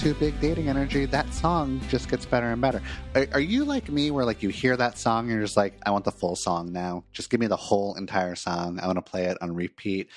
Hello and welcome to Big Dating Energy. That song just gets better and better. Are, are, you like me, where like you hear that song and you're just like, I want the full song now. Just give me the whole entire song. I want to play it on repeat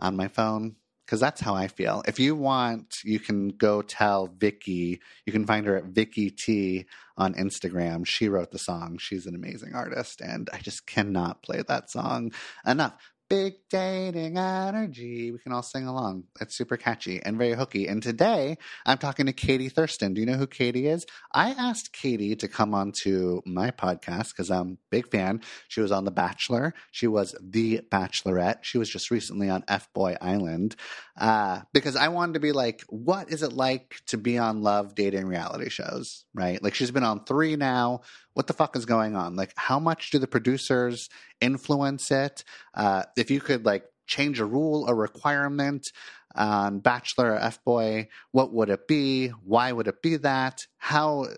on my phone because that's how I feel. If you want, you can go tell Vicky. You can find her at Vicky T on Instagram. She wrote the song. She's an amazing artist, and I just cannot play that song enough. Big dating energy. We can all sing along. It's super catchy and very hooky. And today I'm talking to Katie Thurston. Do you know who Katie is? I asked Katie to come on to my podcast because I'm a big fan. She was on The Bachelor. She was The Bachelorette. She was just recently on F Boy Island. Uh, because I wanted to be like, what is it like to be on love dating reality shows? Right? Like she's been on three now what the fuck is going on? Like, how much do the producers influence it? Uh, if you could like change a rule a requirement on Bachelor or F Boy, what would it be? Why would it be that? How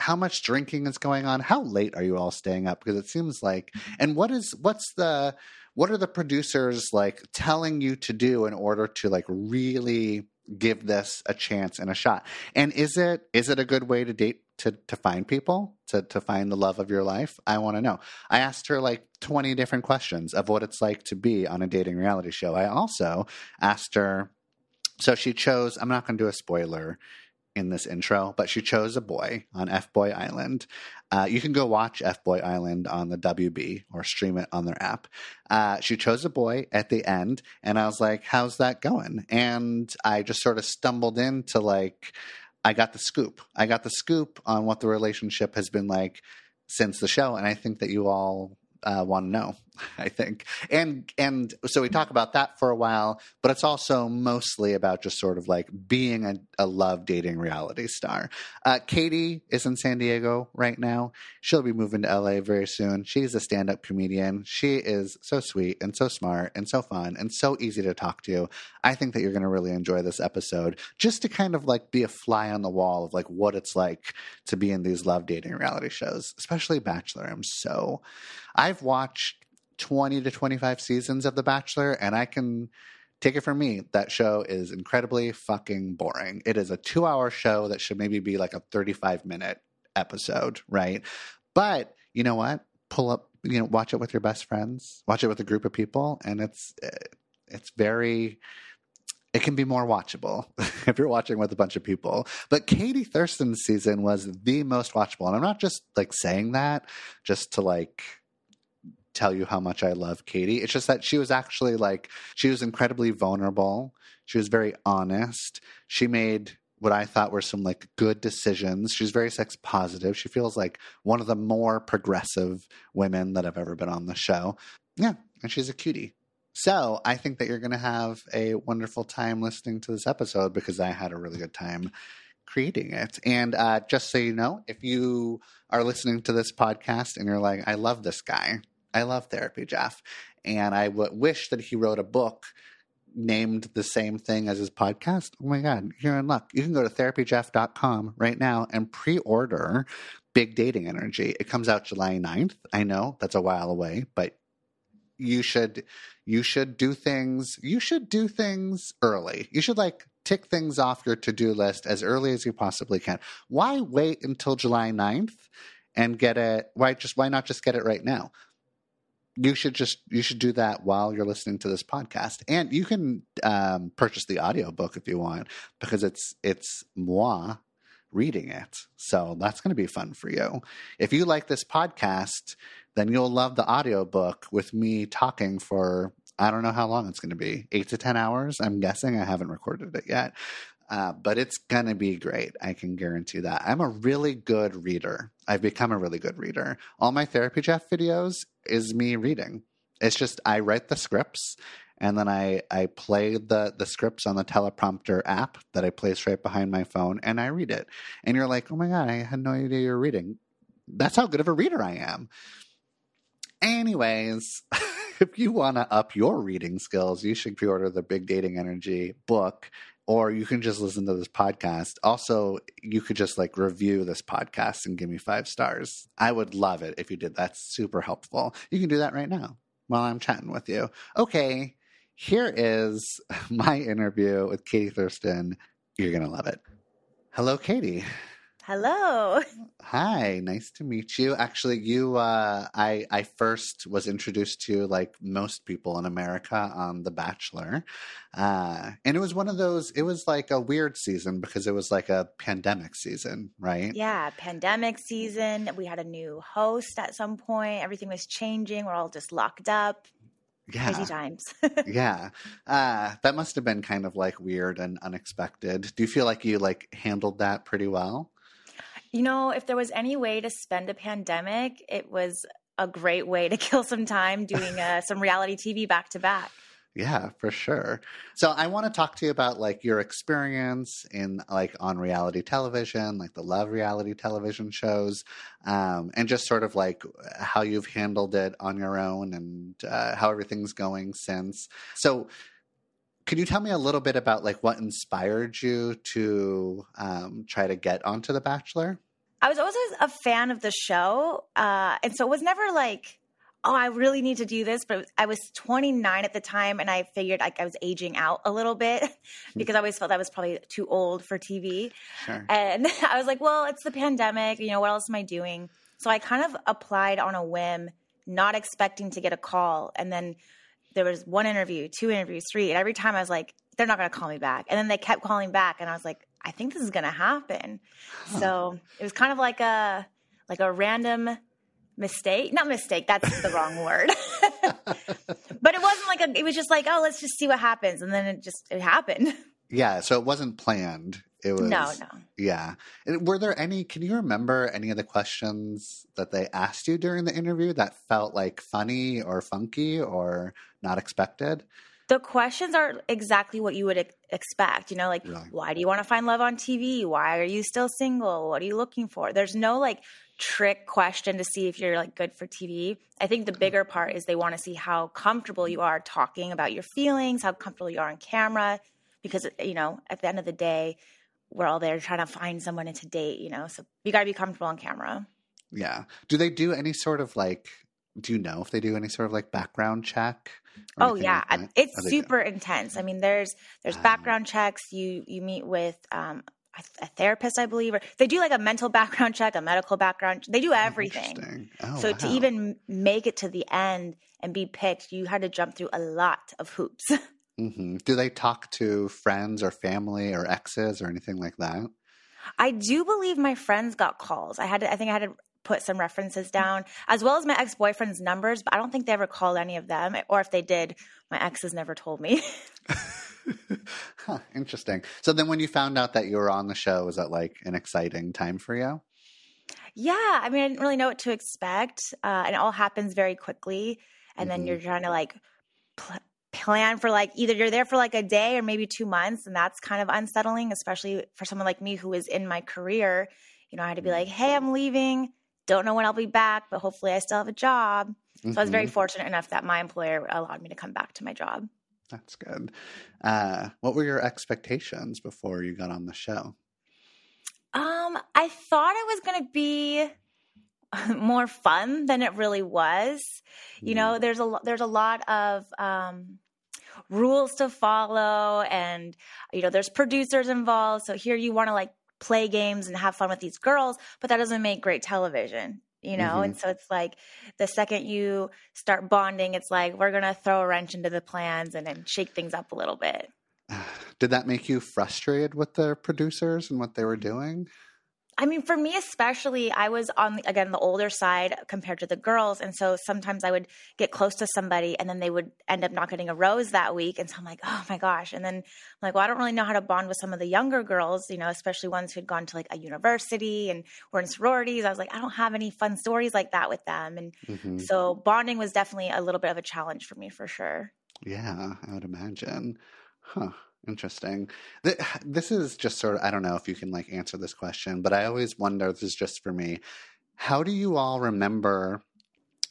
how much drinking is going on? How late are you all staying up? Because it seems like, and what is what's the what are the producers like telling you to do in order to like really give this a chance and a shot? And is it is it a good way to date to to find people to to find the love of your life? I want to know. I asked her like 20 different questions of what it's like to be on a dating reality show. I also asked her so she chose i'm not going to do a spoiler in this intro but she chose a boy on f boy island uh, you can go watch f boy island on the wb or stream it on their app uh, she chose a boy at the end and i was like how's that going and i just sort of stumbled into like I got the scoop. I got the scoop on what the relationship has been like since the show, and I think that you all uh, want to know. I think, and and so we talk about that for a while, but it's also mostly about just sort of like being a, a love dating reality star. Uh, Katie is in San Diego right now. She'll be moving to LA very soon. She's a stand up comedian. She is so sweet and so smart and so fun and so easy to talk to. I think that you're going to really enjoy this episode, just to kind of like be a fly on the wall of like what it's like to be in these love dating reality shows, especially Bachelor. I'm so I've watched 20 to 25 seasons of The Bachelor, and I can take it from me, that show is incredibly fucking boring. It is a two hour show that should maybe be like a 35 minute episode, right? But you know what? Pull up, you know, watch it with your best friends, watch it with a group of people, and it's, eh, it's very, it can be more watchable if you're watching with a bunch of people. But Katie Thurston's season was the most watchable. And I'm not just like saying that just to like tell you how much I love Katie. It's just that she was actually like, she was incredibly vulnerable. She was very honest. She made what I thought were some like good decisions. She's very sex positive. She feels like one of the more progressive women that have ever been on the show. Yeah, and she's a cutie. So I think that you're going to have a wonderful time listening to this episode because I had a really good time creating it. And uh, just so you know, if you are listening to this podcast and you're like, I love this guy, I love Therapy Jeff, and I w- wish that he wrote a book named the same thing as his podcast. Oh my God, you're in luck. You can go to therapyjeff.com right now and pre order Big Dating Energy. It comes out July 9th. I know that's a while away, but you should you should do things you should do things early you should like tick things off your to-do list as early as you possibly can why wait until july 9th and get it why just why not just get it right now you should just you should do that while you're listening to this podcast. And you can um, purchase the audiobook if you want because it's it's moi reading it. So that's going to be fun for you. If you like this podcast then you'll love the audiobook with me talking for i don't know how long it's going to be eight to ten hours i'm guessing. I haven't recorded it yet uh, but it's going to be great. I can guarantee that. I'm a really good reader. I've become a really good reader. All my Therapy Jeff videos is me reading. It's just I write the scripts and then I, I play the, the scripts on the teleprompter app that I place right behind my phone and I read it. And you're like, oh my God, I had no idea you're reading. That's how good of a reader I am. Anyways, if you want to up your reading skills, you should pre order the Big Dating Energy book or you can just listen to this podcast. Also, you could just like review this podcast and give me five stars. I would love it if you did. That's super helpful. You can do that right now while I'm chatting with you. Okay, here is my interview with Katie Thurston. You're going to love it. Hello, Katie. Hello. Hi, nice to meet you. Actually, you uh I I first was introduced to like most people in America on The Bachelor. Uh and it was one of those it was like a weird season because it was like a pandemic season, right? Yeah, pandemic season. We had a new host at some point. Everything was changing. We're all just locked up. Yeah. Crazy times. yeah. Uh that must have been kind of like weird and unexpected. Do you feel like you like handled that pretty well? You know, if there was any way to spend a pandemic, it was a great way to kill some time doing uh, some reality TV back to back. Yeah, for sure. So I want to talk to you about like your experience in like on reality television, like the love reality television shows, um, and just sort of like how you've handled it on your own and uh, how everything's going since. So can you tell me a little bit about like what inspired you to um, try to get onto The Bachelor? I was always a fan of the show, uh, and so it was never like, oh, I really need to do this. But was, I was 29 at the time, and I figured like I was aging out a little bit because I always felt I was probably too old for TV. Sure. And I was like, well, it's the pandemic. You know, what else am I doing? So I kind of applied on a whim, not expecting to get a call, and then there was one interview, two interviews, three, and every time I was like, they're not going to call me back. And then they kept calling back, and I was like, I think this is going to happen. Huh. So it was kind of like a like a random mistake. Not mistake. That's the wrong word. but it wasn't like a. It was just like, oh, let's just see what happens, and then it just it happened. Yeah. So it wasn't planned. It was no, no. Yeah. Were there any? Can you remember any of the questions that they asked you during the interview that felt like funny or funky or not expected? The questions are exactly what you would expect. You know, like really? why do you want to find love on TV? Why are you still single? What are you looking for? There's no like trick question to see if you're like good for TV. I think the bigger part is they want to see how comfortable you are talking about your feelings, how comfortable you are on camera because you know, at the end of the day, we're all there trying to find someone to date, you know. So you got to be comfortable on camera. Yeah. Do they do any sort of like? Do you know if they do any sort of like background check? Oh yeah, like it's oh, super do. intense. I mean, there's there's um, background checks. You you meet with um, a therapist, I believe, or they do like a mental background check, a medical background. They do everything. Oh, so wow. to even make it to the end and be picked, you had to jump through a lot of hoops. Mm-hmm. Do they talk to friends or family or exes or anything like that? I do believe my friends got calls. I had to, I think I had to put some references down as well as my ex-boyfriend's numbers, but I don't think they ever called any of them or if they did, my exes never told me. huh, interesting. So then when you found out that you were on the show, was that like an exciting time for you? Yeah, I mean, I didn't really know what to expect. Uh, and it all happens very quickly. And mm-hmm. then you're trying to like pl- plan for like either you're there for like a day or maybe two months and that's kind of unsettling especially for someone like me who is in my career. You know i had to be like hey i'm leaving. Don't know when i'll be back but hopefully i still have a job. So mm-hmm. i was very mm-hmm. fortunate enough that my employer allowed me to come back to my job. That's good. Uh, what were your expectations before you got on the show? Um i thought it was going to be more fun than it really was. You know, mm. there's a there's a lot of um, rules to follow, and you know, there's producers involved. So here you want to like play games and have fun with these girls, but that doesn't make great television. You know, mm-hmm. and so it's like the second you start bonding, it's like we're gonna throw a wrench into the plans and then shake things up a little bit. Did that make you frustrated with the producers and what they were doing? I mean, for me especially, I was on the, again the older side compared to the girls, and so sometimes I would get close to somebody, and then they would end up not getting a rose that week, and so I'm like, oh my gosh, and then I'm like, well, I don't really know how to bond with some of the younger girls, you know, especially ones who had gone to like a university and were in sororities. I was like, I don't have any fun stories like that with them, and mm-hmm. so bonding was definitely a little bit of a challenge for me for sure. Yeah, I would imagine. Huh. Interesting. This is just sort of, I don't know if you can like answer this question, but I always wonder, this is just for me, how do you all remember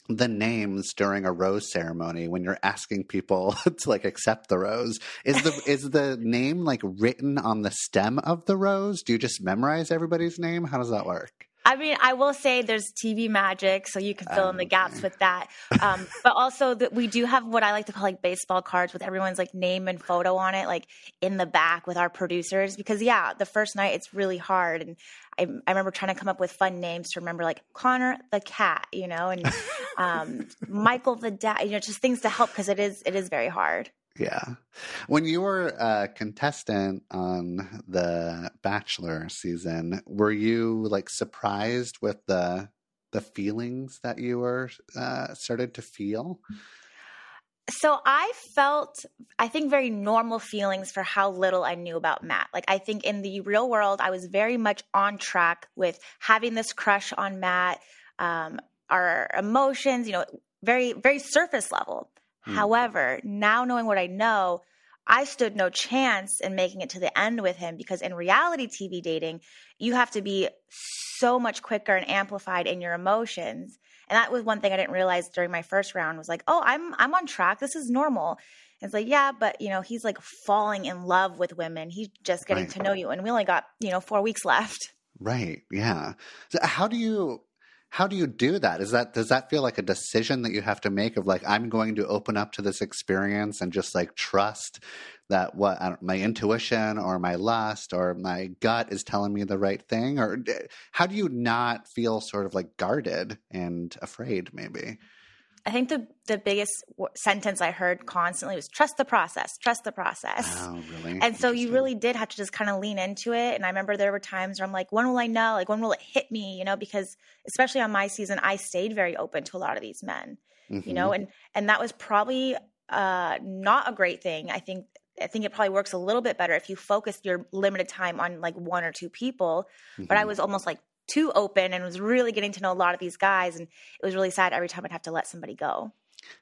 the names during a rose ceremony when you're asking people to like accept the rose? Is the is the name like written on the stem of the rose? Do you just memorize everybody's name? How does that work? I mean, I will say there's TV magic, so you can fill in the gaps with that. Um, but also that we do have what I like to call like baseball cards with everyone's like name and photo on it, like in the back with our producers. Because yeah, the first night it's really hard, and I, I remember trying to come up with fun names to remember, like Connor the cat, you know, and um, Michael the dad, you know, just things to help because it is it is very hard. Yeah. When you were a contestant on the Bachelor season, were you like surprised with the the feelings that you were uh, started to feel? So I felt, I think, very normal feelings for how little I knew about Matt. Like, I think in the real world, I was very much on track with having this crush on Matt, um, our emotions, you know, very, very surface level. Mm. However, now knowing what I know, I stood no chance in making it to the end with him because in reality TV dating, you have to be so much quicker and amplified in your emotions. And that was one thing I didn't realize during my first round was like, oh, I'm I'm on track. This is normal. And it's like, yeah, but you know, he's like falling in love with women. He's just getting right. to know you. And we only got, you know, four weeks left. Right. Yeah. So how do you how do you do that? Is that does that feel like a decision that you have to make of like i'm going to open up to this experience and just like trust that what my intuition or my lust or my gut is telling me the right thing? Or how do you not feel sort of like guarded and afraid maybe I think the the biggest w- sentence I heard constantly was trust the process, trust the process. Oh, really? And so you really did have to just kind of lean into it. And I remember there were times where I'm like, when will I know? Like, when will it hit me? You know, because especially on my season, I stayed very open to a lot of these men. Mm-hmm. You know, mm-hmm. and and that was probably uh, not a great thing. I think I think it probably works a little bit better if you focus your limited time on like one or two people. Mm-hmm. But I mm-hmm. was almost like too open and was really getting to know a lot of these guys. And it was really sad every time I'd have to let somebody go.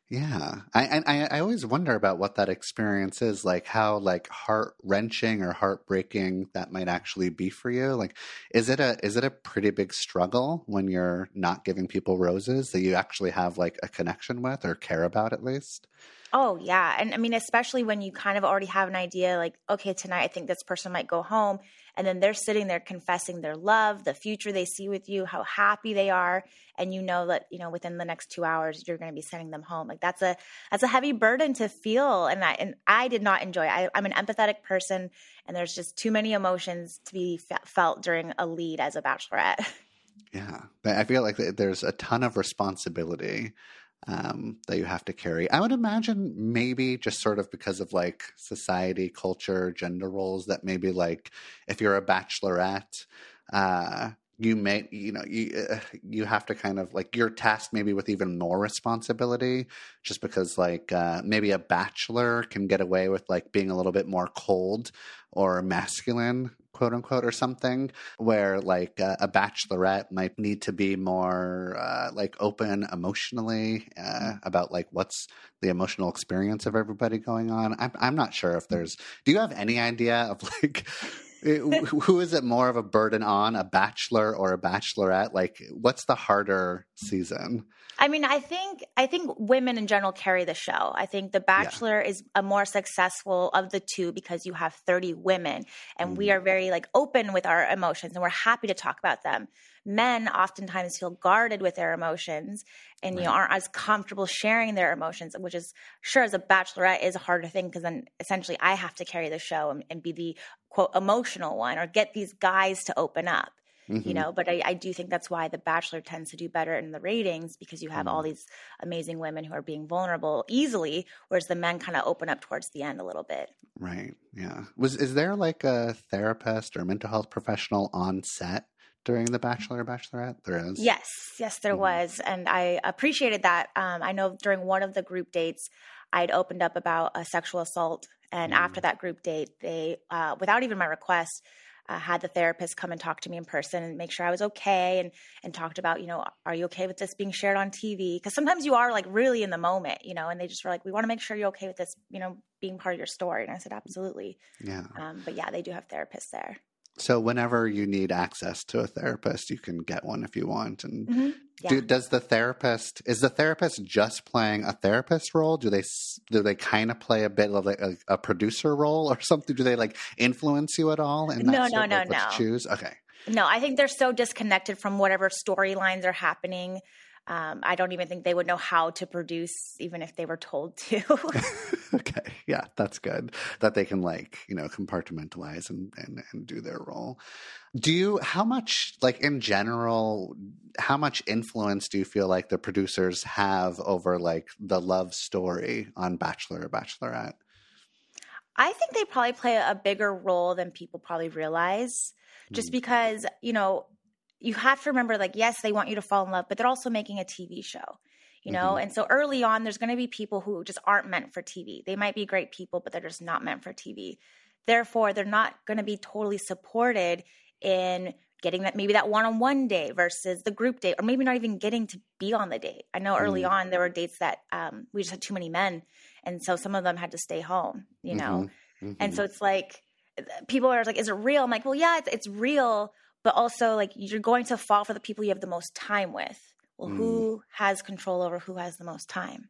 Yeah, I, I I always wonder about what that experience is like. How like heart wrenching or heartbreaking that might actually be for you. Like, is it a is it a pretty big struggle when you're not giving people roses that you actually have like a connection with or care about at least? Oh, yeah. And I mean, especially when you kind of already have an idea like, okay, tonight I think this person might go home. And then they're sitting there confessing their love, the future they see with you, how happy they are. And you know that, you know, within the next two hours, you're going to be sending them home. Like that's a, that's a heavy burden to feel. And I, and I did not enjoy I, I'm an empathetic person and there's just too many emotions to be felt during a lead as a bachelorette. Yeah. I feel like there's a ton of responsibility um, that you have to carry. I would imagine maybe just sort of because of like society, culture, gender roles, that maybe like if you're a bachelorette, uh, you may you know you uh, you have to kind of like you're tasked maybe with even more responsibility just because like uh, maybe a bachelor can get away with like being a little bit more cold or masculine quote unquote or something where like uh, a bachelorette might need to be more uh, like open emotionally uh, mm. about like what's the emotional experience of everybody going on I'm, I'm not sure if there's do you have any idea of like who is it more of a burden on a bachelor or a bachelorette like what's the harder season I mean, I think I think women in general carry the show. I think The Bachelor yeah. is a more successful of the two because you have 30 women and mm we are very like open with our emotions and we're happy to talk about them. Men oftentimes feel guarded with their emotions and right. you know aren't as comfortable sharing their emotions, which is sure as a bachelorette is a harder thing because then essentially I have to carry the show and, and be the quote emotional one or get these guys to open up. Mm-hmm. you know but I, I, do think that's why the bachelor tends to do better in the ratings because you have mm-hmm. all these amazing women who are being vulnerable easily whereas the men kind of open up towards the end a little bit right yeah was is there like a therapist or mental health professional on set during the bachelor bachelorette? There is. Yes yes there mm-hmm. was and i appreciated that. Um, i know during one of the group dates i'd opened up about a sexual assault and after mm. that group date they uh, without even my request uh, had the therapist come and talk to me in person and make sure I was okay and and talked about you know are you okay with this being shared on TV because sometimes you are like really in the moment you know and they just were like we want to make sure you're okay with this you know being part of your story. And I said absolutely. Yeah. Um, but yeah they do have therapists there so whenever you need access to a therapist, you can get one if you want. And mm-hmm. yeah. do, does the therapist is the therapist just playing a therapist role? Do they do they kind of play a bit of like a, a, producer role or something? Do they like influence you at all? And no, no, no, no. choose okay. No, I think they're so disconnected from whatever storylines are happening. Um, I don't even think they would know how to produce, even if they were told to. okay, yeah, that's good. That they can like you know compartmentalize and, and and do their role. Do you? How much, like in general, how much influence do you feel like the producers have over like the love story on Bachelor or Bachelorette? I think they probably play a bigger role than people probably realize. Just mm. because, you know, you have to remember like yes they want you to fall in love but they're also making a tv show you know mm-hmm. and so early on there's going to be people who just aren't meant for tv they might be great people but they're just not meant for tv therefore they're not going to be totally supported in getting that maybe that one-on-one date versus the group date or maybe not even getting to be on the date i know early mm-hmm. on there were dates that um, we just had too many men and so some of them had to stay home you know mm-hmm. and so mm-hmm. it's like people are like is it real i'm like well yeah it's, it's real but also like you're going to fall for the people you have the most time with. Well, mm. who has control over who has the most time?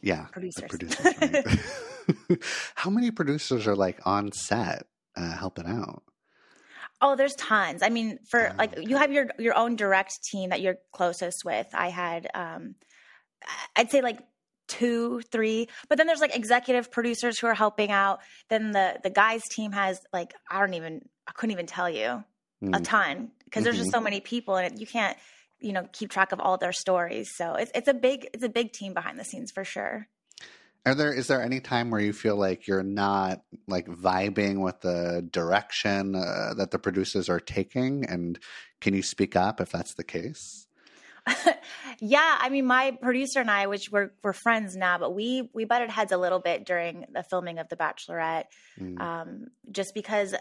Yeah, producers. producers right? How many producers are like on set uh, helping out? Oh, there's tons. I mean, for oh, like okay. you have your your own direct team that you're closest with. I had, um, I'd say like two, three, but then there's like executive producers who are helping out. Then the the guys team has like I don't even I couldn't even tell you mm. a ton because mm-hmm. there's just mm-hmm. so many people and you can't you know keep track of all their stories so it's it's a big it's a big team behind the scenes for sure are there is there any time where you feel like you're not like vibing with the direction uh, that the producers are taking and can you speak up if that's the case yeah i mean my producer and i which we're, we're friends now but we we butted heads a little bit during the filming of the bachelorette mm. um, just because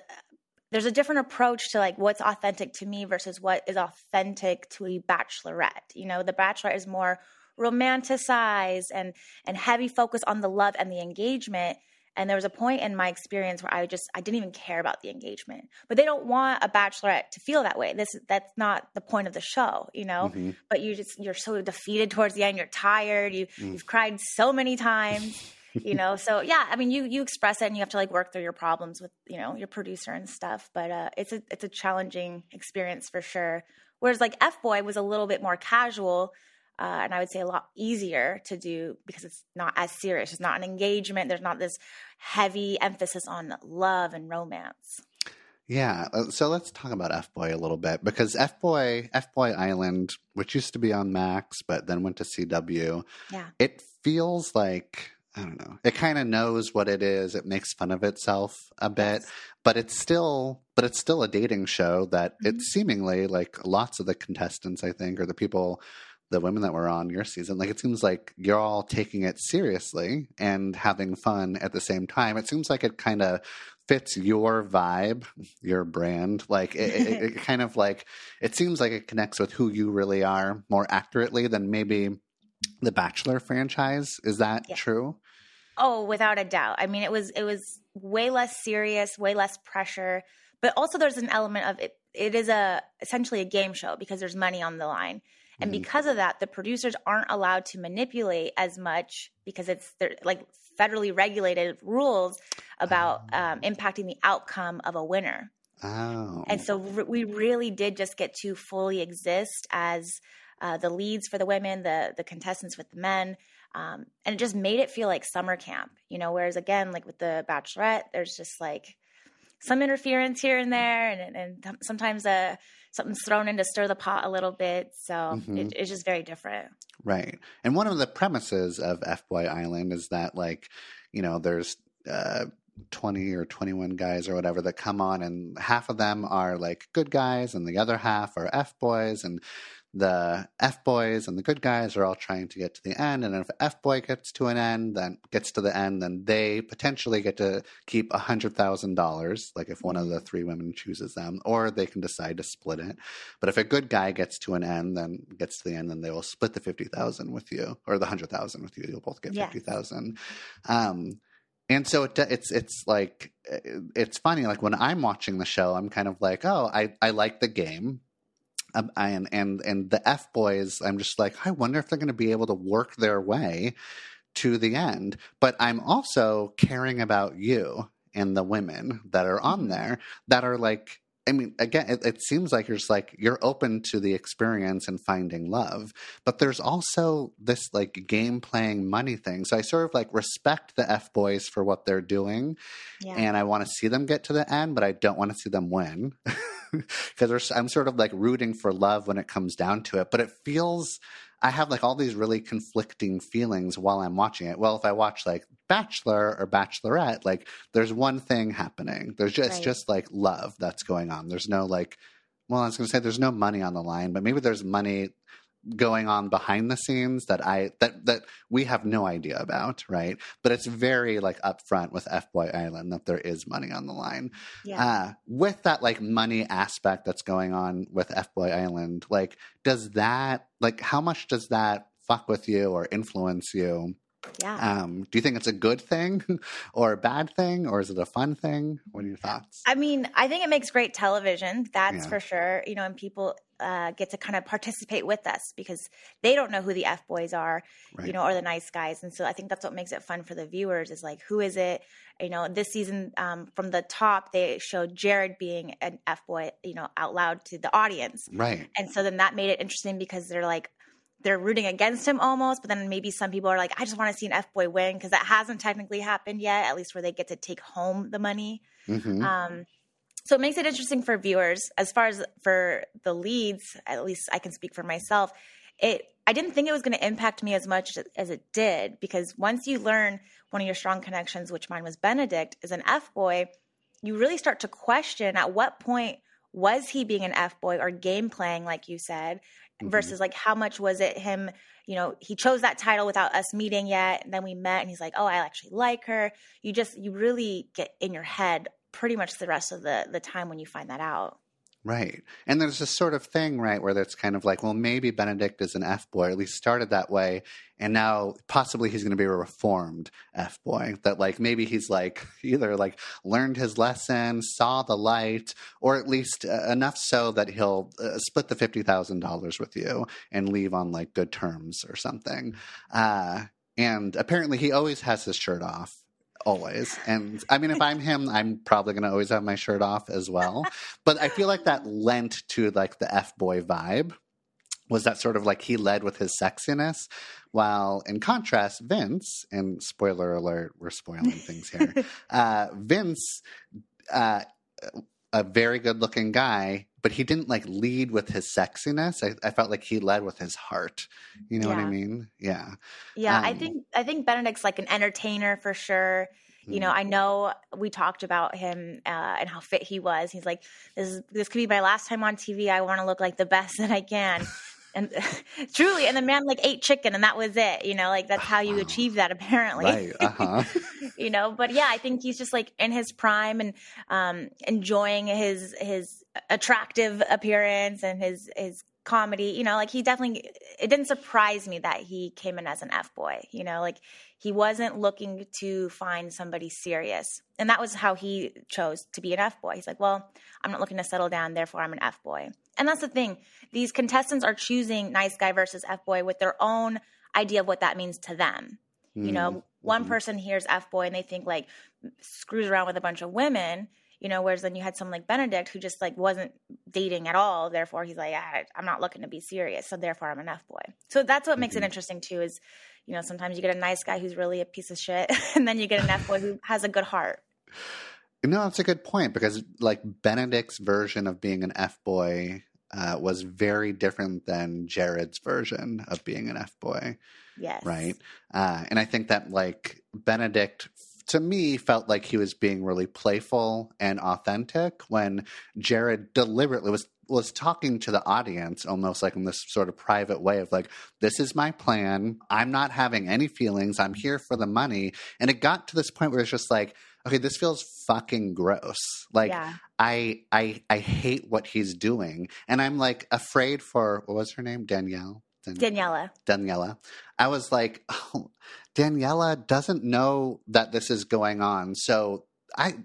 there's a different approach to like what's authentic to me versus what is authentic to a bachelorette. You know, the bachelorette is more romanticized and and heavy focus on the love and the engagement. And there was a point in my experience where I just I didn't even care about the engagement. But they don't want a bachelorette to feel that way. This that's not the point of the show, you know. Mm-hmm. But you just you're so defeated towards the end. You're tired. You mm. you've cried so many times you know so yeah i mean you you express it and you have to like work through your problems with you know your producer and stuff but uh it's a it's a challenging experience for sure whereas like f boy was a little bit more casual uh, and I would say a lot easier to do because it's not as serious. It's not an engagement. There's not this heavy emphasis on love and romance. Yeah, uh, so let's talk about F Boy a little bit because F Boy F Boy Island, which used to be on Max but then went to CW, yeah, it feels like I don't know. It kind of knows what it is. It makes fun of itself a bit, yes. but it's still but it's still a dating show that mm-hmm. it's seemingly like lots of the contestants I think or the people the women that were on your season like it seems like you're all taking it seriously and having fun at the same time. It seems like it kind of fits your vibe, your brand. Like it, it, it kind of like it seems like it connects with who you really are more accurately than maybe the Bachelor franchise. Is that yeah. true? Oh, without a doubt. I mean, it was it was way less serious, way less pressure, but also there's an element of it. It is a essentially a game show because there's money on the line. And mm-hmm. because of that, the producers aren't allowed to manipulate as much because it's like federally regulated rules about oh. um, impacting the outcome of a winner. Oh. And so we really did just get to fully exist as uh, the leads for the women, the the contestants with the men, um, and it just made it feel like summer camp. You know, whereas again, like with the Bachelorette, there's just like some interference here and there, and and sometimes uh, something's thrown in to stir the pot a little bit. So mm-hmm. it, it's just very different. Right. And one of the premises of F Boy Island is that like, you know, there's uh, 20 or 21 guys or whatever that come on and half of them are like good guys and the other half are F boys and the F boys and the good guys are all trying to get to the end. And if F boy gets to an end, then gets to the end, then they potentially get to keep a hundred thousand dollars, like if one of the three women chooses them, or they can decide to split it. But if a good guy gets to an end, then gets to the end, then they will split the fifty thousand with you, or the hundred thousand with you. You'll both get fifty thousand. Um, and so it, it's it's like it's funny. Like when I'm watching the show, I'm kind of like, oh, I I like the game um, and and and the F boys, I'm just like, I wonder if they're going to be able to work their way to the end. But I'm also caring about you and the women that are on mm-hmm. there that are like I mean, again, it, it, seems like you're just like you're open to the experience and finding love, but there's also this like game playing money thing. So I sort of like respect the F boys for what they're doing, yeah. and I want to see them get to the end, but I don't want to see them win because I'm sort of like rooting for love when it comes down to it. But it feels I have like all these really conflicting feelings while I'm watching it. Well, if I watch like Bachelor or Bachelorette, like there's one thing happening. There's just right. just like love that's going on. There's no like well, I was going to say there's no money on the line, but maybe there's money going on behind the scenes that I that that we have no idea about, right? But it's very like upfront with F Boy Island that there is money on the line. Yeah. Uh, with that like money aspect that's going on with F Boy Island, like does that like how much does that fuck with you or influence you? Yeah. Um, do you think it's a good thing or a bad thing or is it a fun thing? What are your thoughts? I mean, I think it makes great television. That's yeah. for sure. You know, and people uh, get to kind of participate with us because they don't know who the F boys are, right. you know, or the nice guys. And so I think that's what makes it fun for the viewers is like, who is it? You know, this season um, from the top, they showed Jared being an F boy, you know, out loud to the audience. Right. And so then that made it interesting because they're like, they're rooting against him almost, but then maybe some people are like, I just want to see an F boy win because that hasn't technically happened yet, at least where they get to take home the money. Mm-hmm. Um, so it makes it interesting for viewers as far as for the leads at least i can speak for myself it i didn't think it was going to impact me as much as it did because once you learn one of your strong connections which mine was benedict is an f-boy you really start to question at what point was he being an f-boy or game playing like you said mm-hmm. versus like how much was it him you know he chose that title without us meeting yet and then we met and he's like oh i actually like her you just you really get in your head pretty much the rest of the the time when you find that out. Right. And there's this sort of thing, right, where it's kind of like, well, maybe Benedict is an F boy, at least started that way. And now possibly he's going to be a reformed F boy. That, like, maybe he's like either like learned his lesson, saw the light, or at least uh, enough so that he'll uh, split the $50,000 with you and leave on like good terms or something. Uh, and apparently he always has his shirt off always. And I mean, if I'm him, I'm probably going to always have my shirt off as well. But I feel like that lent to like the F boy vibe was that sort of like he led with his sexiness. While in contrast, Vince, and spoiler alert, we're spoiling things here. uh, Vince, uh, a very good looking guy, but he didn't like lead with his sexiness. I, I felt like he led with his heart. You know yeah. what I mean? Yeah. Yeah, um, I think I think Benedict's like an entertainer for sure. You know, I mm-hmm. know we talked about him uh, and how fit he was. He's like, "This is this could be my last time on TV. I want to look like the best that I can." and truly and the man like ate chicken and that was it you know like that's how you achieve that apparently right. uh-huh. you know but yeah i think he's just like in his prime and um enjoying his his attractive appearance and his his comedy you know like he definitely it didn't surprise me that he came in as an f-boy you know like he wasn't looking to find somebody serious. And that was how he chose to be an f-boy he's like well i'm not looking to settle down therefore i'm an f-boy and that's the thing. These contestants are choosing nice guy versus f-boy with their own idea of what that means to them. Mm-hmm. you know mm-hmm. one person hears f-boy and they think like screws around with a bunch of women you know whereas then you had someone like benedict who just like wasn't dating at all therefore he's like ah, i'm not looking to be serious so therefore i'm an f-boy so that's what mm-hmm. makes it mm-hmm. interesting too is you know sometimes you get a nice guy who's really a piece of shit and then you get an f-boy who has a good heart no that's a good point because like benedict's version of being an f-boy uh, was very different than jared's version of being an f-boy yes right uh, and i think that like benedict to me felt like he was being really playful and authentic when Jared deliberately was was talking to the audience almost like in this sort of private way of like this is my plan. I'm not having any feelings. I'm here for the money. And it got to this point where it's just like okay this feels fucking gross. Like yeah. i i i hate what he's doing. And i'm like afraid for what was her name? Danielle Dan- Daniela. Daniela. I was like, oh, Daniela doesn't know that this is going on. So I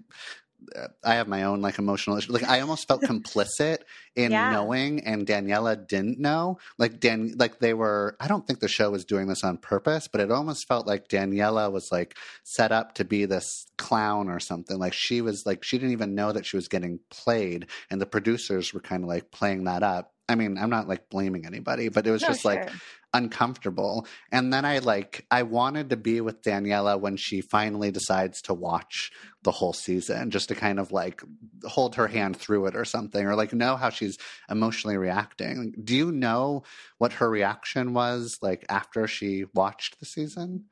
uh, I have my own like emotional issue. Like I almost felt complicit in Yeah. knowing, and Daniela didn't know. Like Dan, like they were. I don't think the show was doing this on purpose, but it almost felt like Daniela was like set up to be this clown or something. Like she was like she didn't even know that she was getting played, and the producers were kind of like playing that up. I mean, I'm not like blaming anybody, but it was No, just like uncomfortable. And then I like I wanted to be with Daniela when she finally decides to watch the whole season, just to kind of like hold her hand through it or something, or like know how she's emotionally reacting. Do you know what her reaction was like after she watched the season?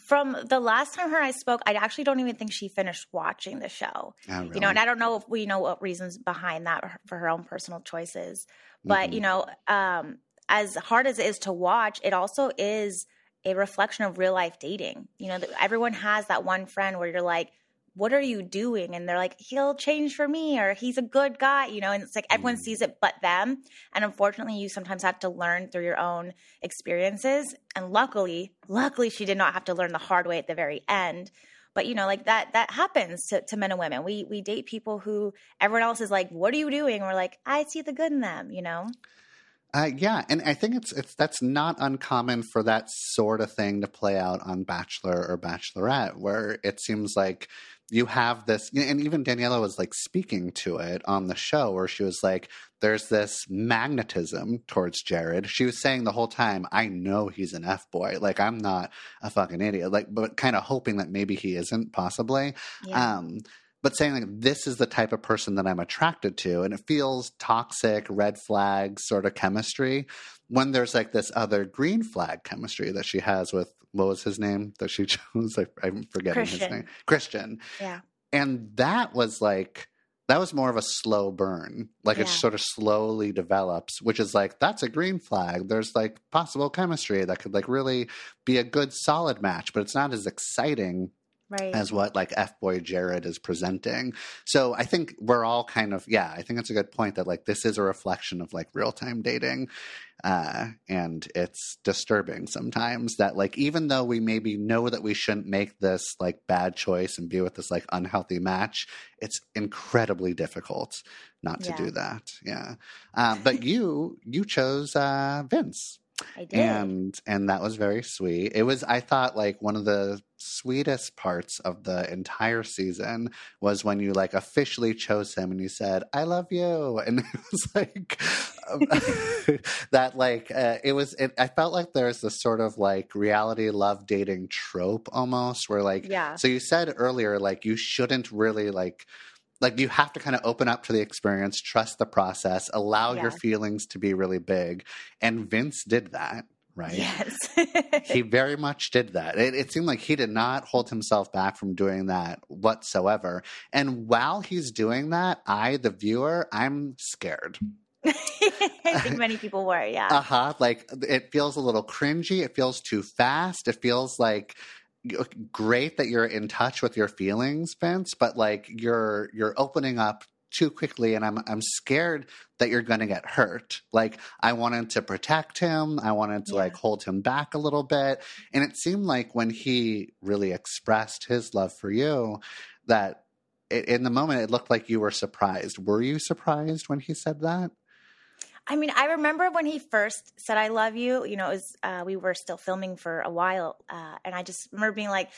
From the last time her and I spoke, I actually don't even think she finished watching the show. Oh, You know, and I don't know if we know what reasons behind that for her own personal choices. But, Mhm. you know, um, as hard as it is to watch, it also is a reflection of real life dating. You know, everyone has that one friend where you're like, what are you doing? And they're like, he'll change for me or he's a good guy, you know, and it's like everyone Mm. sees it but them. And unfortunately, you sometimes have to learn through your own experiences. And luckily, luckily, she did not have to learn the hard way at the very end. But you know, like that that happens to, to men and women. We we date people who everyone else is like, What are you doing? we're like, I see the good in them, you know? Uh, yeah, and I think it's it's that's not uncommon for that sort of thing to play out on Bachelor or Bachelorette, where it seems like you have this, and even Daniela was like speaking to it on the show, where she was like, "There's this magnetism towards Jared." She was saying the whole time, "I know he's an f boy. Like I'm not a fucking idiot. Like, but kind of hoping that maybe he isn't, possibly." Yeah. Um, but saying like this is the type of person that I'm attracted to, and it feels toxic, red flag sort of chemistry. When there's like this other green flag chemistry that she has with what was his name that she chose? I, I'm forgetting his name. Christian. yeah. And that was like that was more of a slow burn. Like it sort of slowly develops, which is like that's a green flag. There's like possible chemistry that could like really be a good solid match, but it's not as exciting Right. as what like F boy Jared is presenting. So I think we're all kind of yeah, I think that's a good point that like this is a reflection of like real time dating. Uh, and it's disturbing sometimes that like even though we maybe know that we shouldn't make this like bad choice and be with this like unhealthy match, it's incredibly difficult not to Yeah. do that. Yeah. Um, but you you chose uh Vince I did. and and that was very sweet it was i thought like one of the sweetest parts of the entire season was when you like officially chose him and you said i love you and it was like um, that like uh, it was it, i felt like there's this sort of like reality love dating trope almost where like yeah. so you said earlier like you shouldn't really like like you have to kind of open up to the experience, trust the process, allow your feelings to be really big. And Vince did that, right? Yes. He very much did that. It, it seemed like he did not hold himself back from doing that whatsoever. And while he's doing that, I, the viewer, I'm scared. I think many people were, yeah. Uh huh. Like it feels a little cringy. It feels too fast. It feels like great that you're in touch with your feelings, Vince, but like you're you're opening up too quickly and I'm I'm scared that you're going to get hurt. Like I wanted to protect him, I wanted to Yeah. like hold him back a little bit, and it seemed like when he really expressed his love for you that i- in the moment it looked like you were surprised. Were you surprised when he said that? I mean, I remember when he first said "I love you." You know, it was uh, we were still filming for a while, uh, and I just remember being like,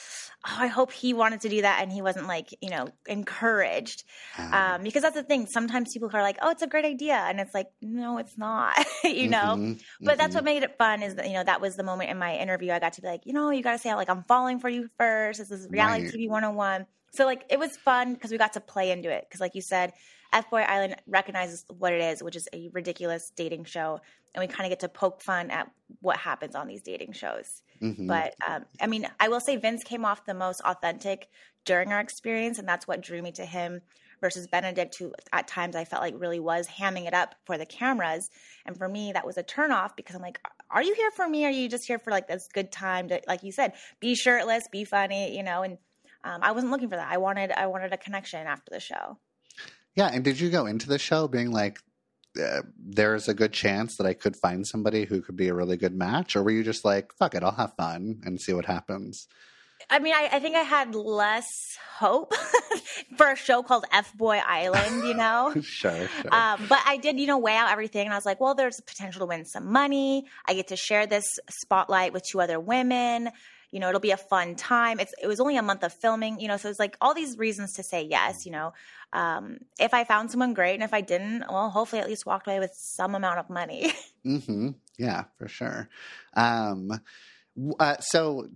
"Oh, I hope he wanted to do that," and he wasn't like, you know, encouraged. Um, because that's the thing. Sometimes people are like, "Oh, it's a great idea," and it's like, "No, it's not." you know. Mhm, But that's mhm. what made it fun. Is that you know that was the moment in my interview I got to be like, you know, you got to say like I'm falling for you first. This is reality Right. TV 101. So like it was fun because we got to play into it. Because like you said, F Boy Island recognizes what it is, which is a ridiculous dating show, and we kind of get to poke fun at what happens on these dating shows. Mhm. But um, I mean, I will say Vince came off the most authentic during our experience, and that's what drew me to him versus Benedict, who at times I felt like really was hamming it up for the cameras. And for me, that was a turnoff because I'm like, are you here for me? Or are you just here for like this good time to, like you said, be shirtless, be funny, you know? And um, I wasn't looking for that. I wanted, I wanted a connection after the show. Yeah, and did you go into the show being like, uh, there's a good chance that I could find somebody who could be a really good match, or were you just like, fuck it, I'll have fun and see what happens? I mean, I, I think I had less hope for a show called F Boy Island, you know? sure, sure. Um, but I did, you know, weigh out everything. And I was like, well, there's a potential to win some money. I get to share this spotlight with two other women. You know, it'll be a fun time. It's, it was only a month of filming, you know, so it's like all these reasons to say yes, you know. Um, if I found someone great and if I didn't, well, hopefully at least walked away with some amount of money. mm-hmm. Yeah, for sure. Um, uh, so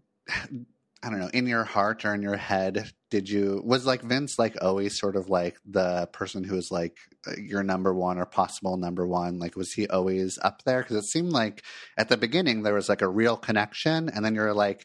I don't know, in your heart or in your head, did you was like Vince like always sort of like the person who was like uh, your number one or possible number one? Like was he always up there? Because it seemed like at the beginning there was like a real connection, and then you're like,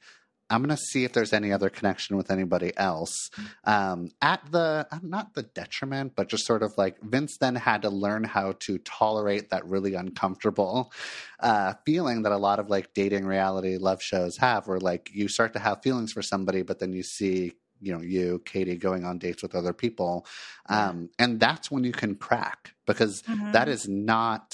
I'm going to see if there's any other connection with anybody else. Um, at the, uh, not the detriment, but just sort of like Vince then had to learn how to tolerate that really uncomfortable uh, feeling that a lot of like dating reality love shows have, where like you start to have feelings for somebody, but then you see you know you katie going on dates with other people um, and that's when you can crack because mm-hmm. that is not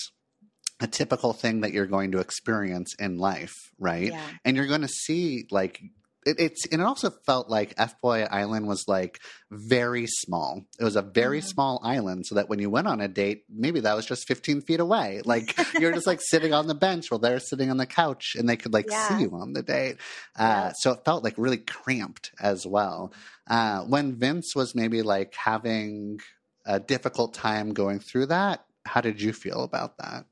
a typical thing that you're going to experience in life, right? Yeah. And you're going to see like it, it's and it also felt like F Boy Island was like very small. It was a very mm-hmm. small island, so that when you went on a date, maybe that was just 15 feet away. Like you're just like sitting on the bench while they're sitting on the couch, and they could like yeah. see you on the date. Uh, yeah. So it felt like really cramped as well. Uh, when Vince was maybe like having a difficult time going through that, how did you feel about that?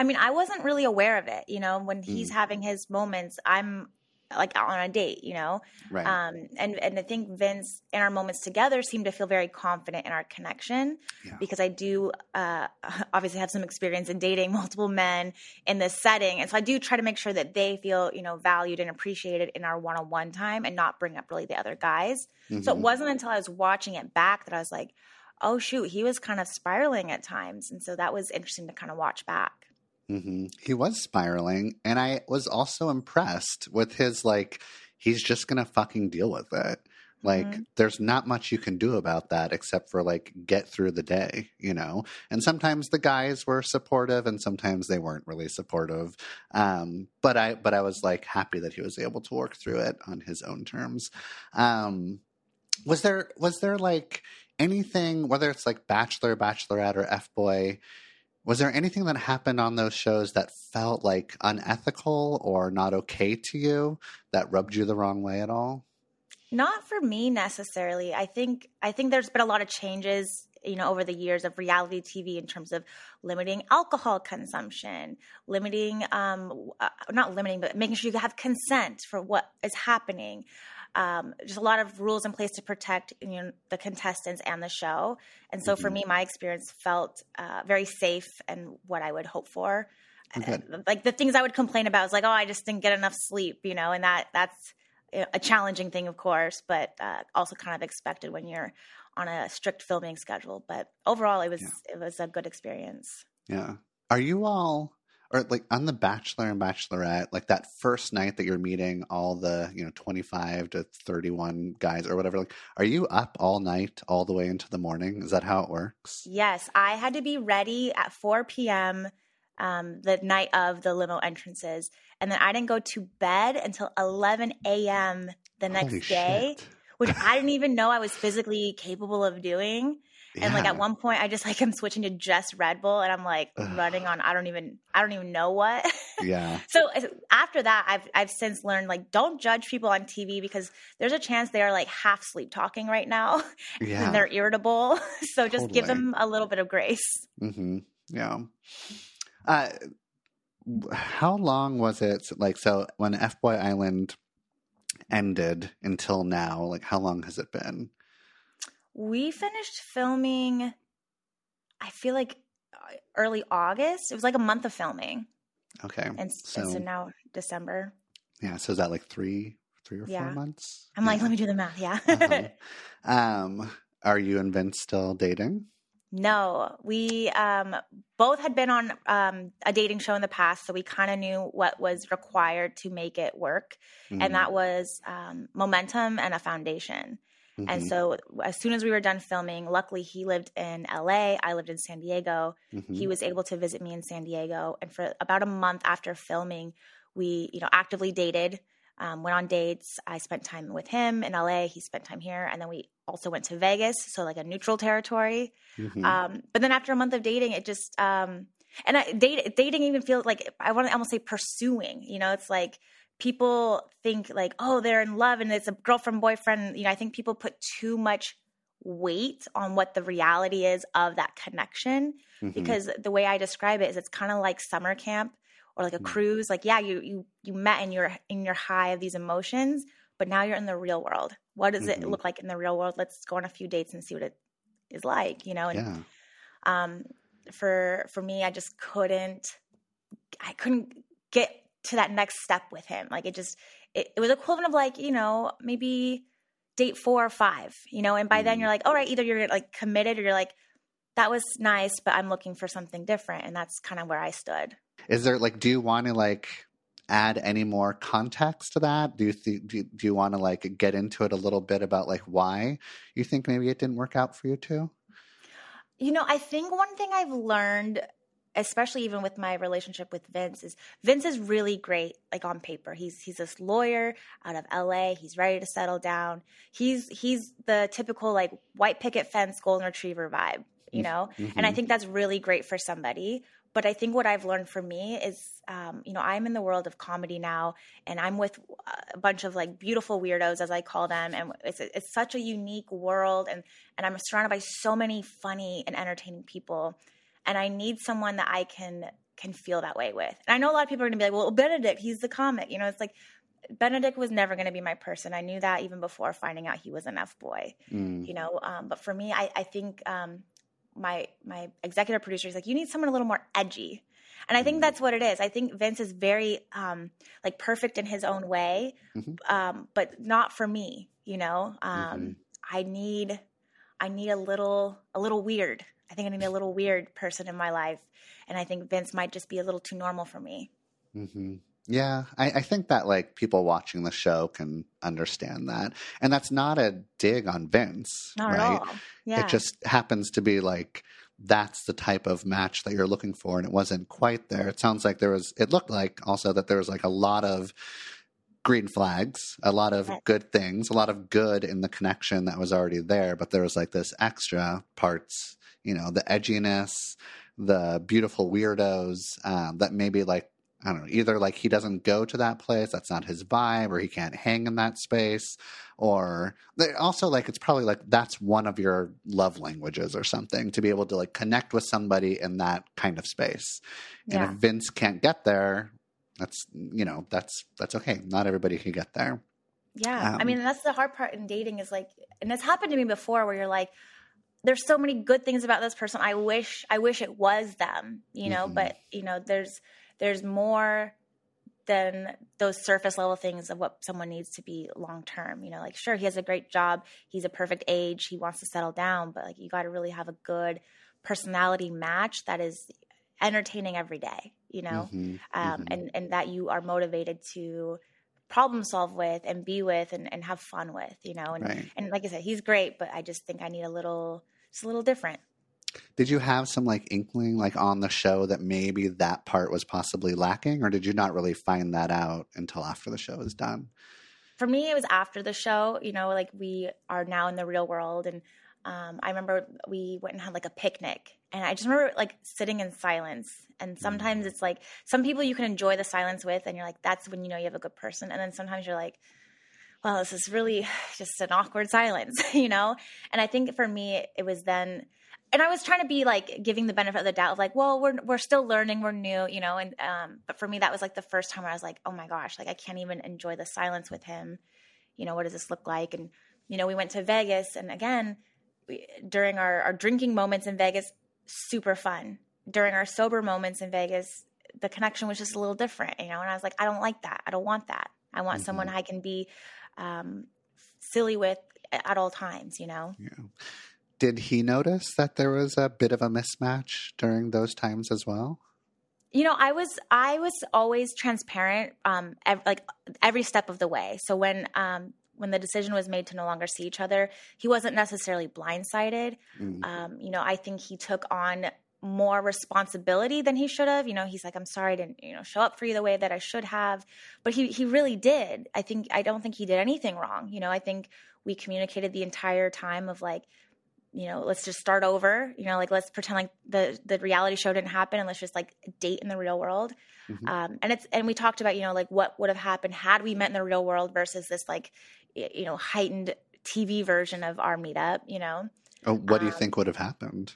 I mean, I wasn't really aware of it. You know, when he's mm. having his moments, I'm like on a date, you know? Right. Um, and, and I think Vince in our moments together seemed to feel very confident in our connection yeah. because I do uh, obviously have some experience in dating multiple men in this setting. And so I do try to make sure that they feel, you know, valued and appreciated in our one-on-one time and not bring up really the other guys. Mm-hmm. So it mm-hmm. wasn't until I was watching it back that I was like, oh shoot, he was kind of spiraling at times. And so that was interesting to kind of watch back. Mm-hmm. He was spiraling, and I was also impressed with his like. He's just gonna fucking deal with it. Like, mm-hmm. there's not much you can do about that except for like get through the day, you know. And sometimes the guys were supportive, and sometimes they weren't really supportive. Um, but I, but I was like happy that he was able to work through it on his own terms. Um, was there was there like anything, whether it's like Bachelor, Bachelorette, or F Boy? Was there anything that happened on those shows that felt like unethical or not okay to you that rubbed you the wrong way at all? Not for me necessarily. I think I think there's been a lot of changes, you know, over the years of reality TV in terms of limiting alcohol consumption, limiting um uh, not limiting but making sure you have consent for what is happening um, just a lot of rules in place to protect you know, the contestants and the show. And so mm-hmm. for me, my experience felt uh, very safe and what I would hope for. Okay. Uh, like the things I would complain about is like, oh, I just didn't get enough sleep, you know, and that that's a challenging thing, of course, but uh, also kind of expected when you're on a strict filming schedule. But overall, it was yeah. it was a good experience. Yeah. Are you all or like on the bachelor and bachelorette like that first night that you're meeting all the you know 25 to 31 guys or whatever like are you up all night all the way into the morning? Is that how it works? Yes i had to be ready at 4 p.m um, the night of the limo entrances and then i didn't go to bed until 11 a.m the next Holy day shit. which i didn't even know i was physically capable of doing yeah. And like at one point, I just like I'm switching to just Red Bull, and I'm like Ugh. running on I don't even I don't even know what. Yeah. so after that, I've I've since learned like don't judge people on TV because there's a chance they are like half sleep talking right now, yeah. and they're irritable. so just totally. give them a little bit of grace. Mm-hmm. Yeah. Uh, how long was it? Like so, when F Boy Island ended until now, like how long has it been? We finished filming, I feel like uh, early August. It was like a month of filming. Okay. And so, and so now December. Yeah. So is that like three, three or yeah. four months? I'm yeah. like, let me do the math. Yeah. uh-huh. um, are you and Vince still dating? No, we um, both had been on um, a dating show in the past, so we kind of knew what was required to make it work, mm-hmm. and that was um, momentum and a foundation. Mm-hmm. And so as soon as we were done filming, luckily he lived in LA, I lived in San Diego. Mm-hmm. He was able to visit me in San Diego, and for about a month after filming, we you know actively dated. um, went on dates. I spent time with him in LA. He spent time here, and then we also went to Vegas, so like a neutral territory. Mhm. Um, but then after a month of dating, it just um, and I, date, dating even feels like I want to almost say pursuing. You know, it's like people think like, oh, they're in love and it's a girlfriend boyfriend. You know, I think people put too much weight on what the reality is of that connection Mhm. because the way I describe it is it's kind of like summer camp or like a Mm. cruise. Like, yeah, you you you met in your in your high of these emotions, but now you're in the real world. What does Mhm. it look like in the real world? Let's go on a few dates and see what it is like, you know? And yeah. um, for for me, I just couldn't, I couldn't get to that next step with him. Like it just, it, it was equivalent of like you know maybe date four or five, you know. And by then Mm. you're like, all right, either you're like committed or you're like, that was nice, but I'm looking for something different, and that's kind of where I stood. Is there like, do you want to like add any more context to that? Do you th- do, you- do you want to like get into it a little bit about like why you think maybe it didn't work out for you too? You know, I think one thing I've learned, especially even with my relationship with Vince, is Vince is really great, like on paper. He's he's this lawyer out of LA. He's ready to settle down. He's he's the typical like white picket fence golden retriever vibe, you know? And I Mhm. think that's really great for somebody. But I think what I've learned for me is, um, you know, I'm in the world of comedy now, and I'm with a bunch of like beautiful weirdos, as I call them, and it's it's such a unique world, and and I'm surrounded by so many funny and entertaining people, and I need someone that I can can feel that way with. And I know a lot of people are going to be like, well, Benedict, he's the comic, you know, it's like. Benedict was never going to be my person. I knew that even before finding out he was an F boy Mm. you know um, but for me i, I think um, my my executive producer is like you need someone a little more edgy and i think Mhm. that's what it is i think vince is very um, like perfect in his own way Mhm. um, but not for me you know um, Mhm. i need i need a little a little weird i think i need a little weird person in my life and i think vince might just be a little too normal for me hmm Yeah, I, I think that like people watching the show can understand that, and that's not a dig on Vince, not right? at all yeah It just happens to be like that's the type of match that you're looking for, and it wasn't quite there. It sounds like there was. It looked like also that there was like a lot of green flags, a lot of good things, a lot of good in the connection that was already there, but there was like this extra parts, you know, the edginess, the beautiful weirdos um, that maybe like I don't know, either like he doesn't go to that place, that's not his vibe, or he can't hang in that space, or they also like it's probably like that's one of your love languages or something to be able to like connect with somebody in that kind of space. And if Vince can't get there, that's you know that's that's okay. Not everybody can get there. Yeah. I Um, mean, that's the hard part in dating is like, and it's happened to me before where you're like, there's so many good things about this person. I wish, I wish it was them, you know, Mhm. but you know, there's, there's more than those surface level things of what someone needs to be long term. You know, like sure, he has a great job, he's a perfect age, he wants to settle down, but like you got to really have a good personality match that is entertaining every day. You know, Mhm, um, mhm. and and that you are motivated to problem solve with and be with and, and have fun with you know and right. and like i said he's great but i just think i need a little just a little different Did you have some like inkling like on the show that maybe that part was possibly lacking, or did you not really find that out until after the show was done? for me it was after the show you know like we are now in the real world and um, i remember we went and had like a picnic and i just remember like sitting in silence. And sometimes it's like some people you can enjoy the silence with and you're like that's when you know you have a good person. And then sometimes you're like well this is really just an awkward silence you know? And i think for me it was then and i was trying to be like giving the benefit of the doubt of like well we're we're still learning we're new you know? And um but for me that was like the first time where i was like oh my gosh like i can't even enjoy the silence with him. You know what does this look like? And you know we went to vegas and again we, during our, our drinking moments in vegas super fun. During our sober moments in vegas the connection was just a little different you know and i was like i don't like that. I don't want that. I want someone i can be um, silly with at all times you know? Yeah. Did he notice that there was a bit of a mismatch during those times as well? you know i was i was always transparent um ev- like every step of the way. So when um when the decision was made to no longer see each other he wasn't necessarily blindsided Mm. um you know i think he took on more responsibility than he should have. You know, he's like, I'm sorry I didn't, you know, show up for you the way that I should have. But he he really did. I think I don't think he did anything wrong. You know, I think we communicated the entire time of like, you know, let's just start over. You know, like let's pretend like the the reality show didn't happen and let's just like date in the real world. Mm-hmm. Um, and it's and we talked about you know like what would have happened had we met in the real world versus this like you know heightened TV version of our meetup. You know. Oh, what do you um, think would have happened?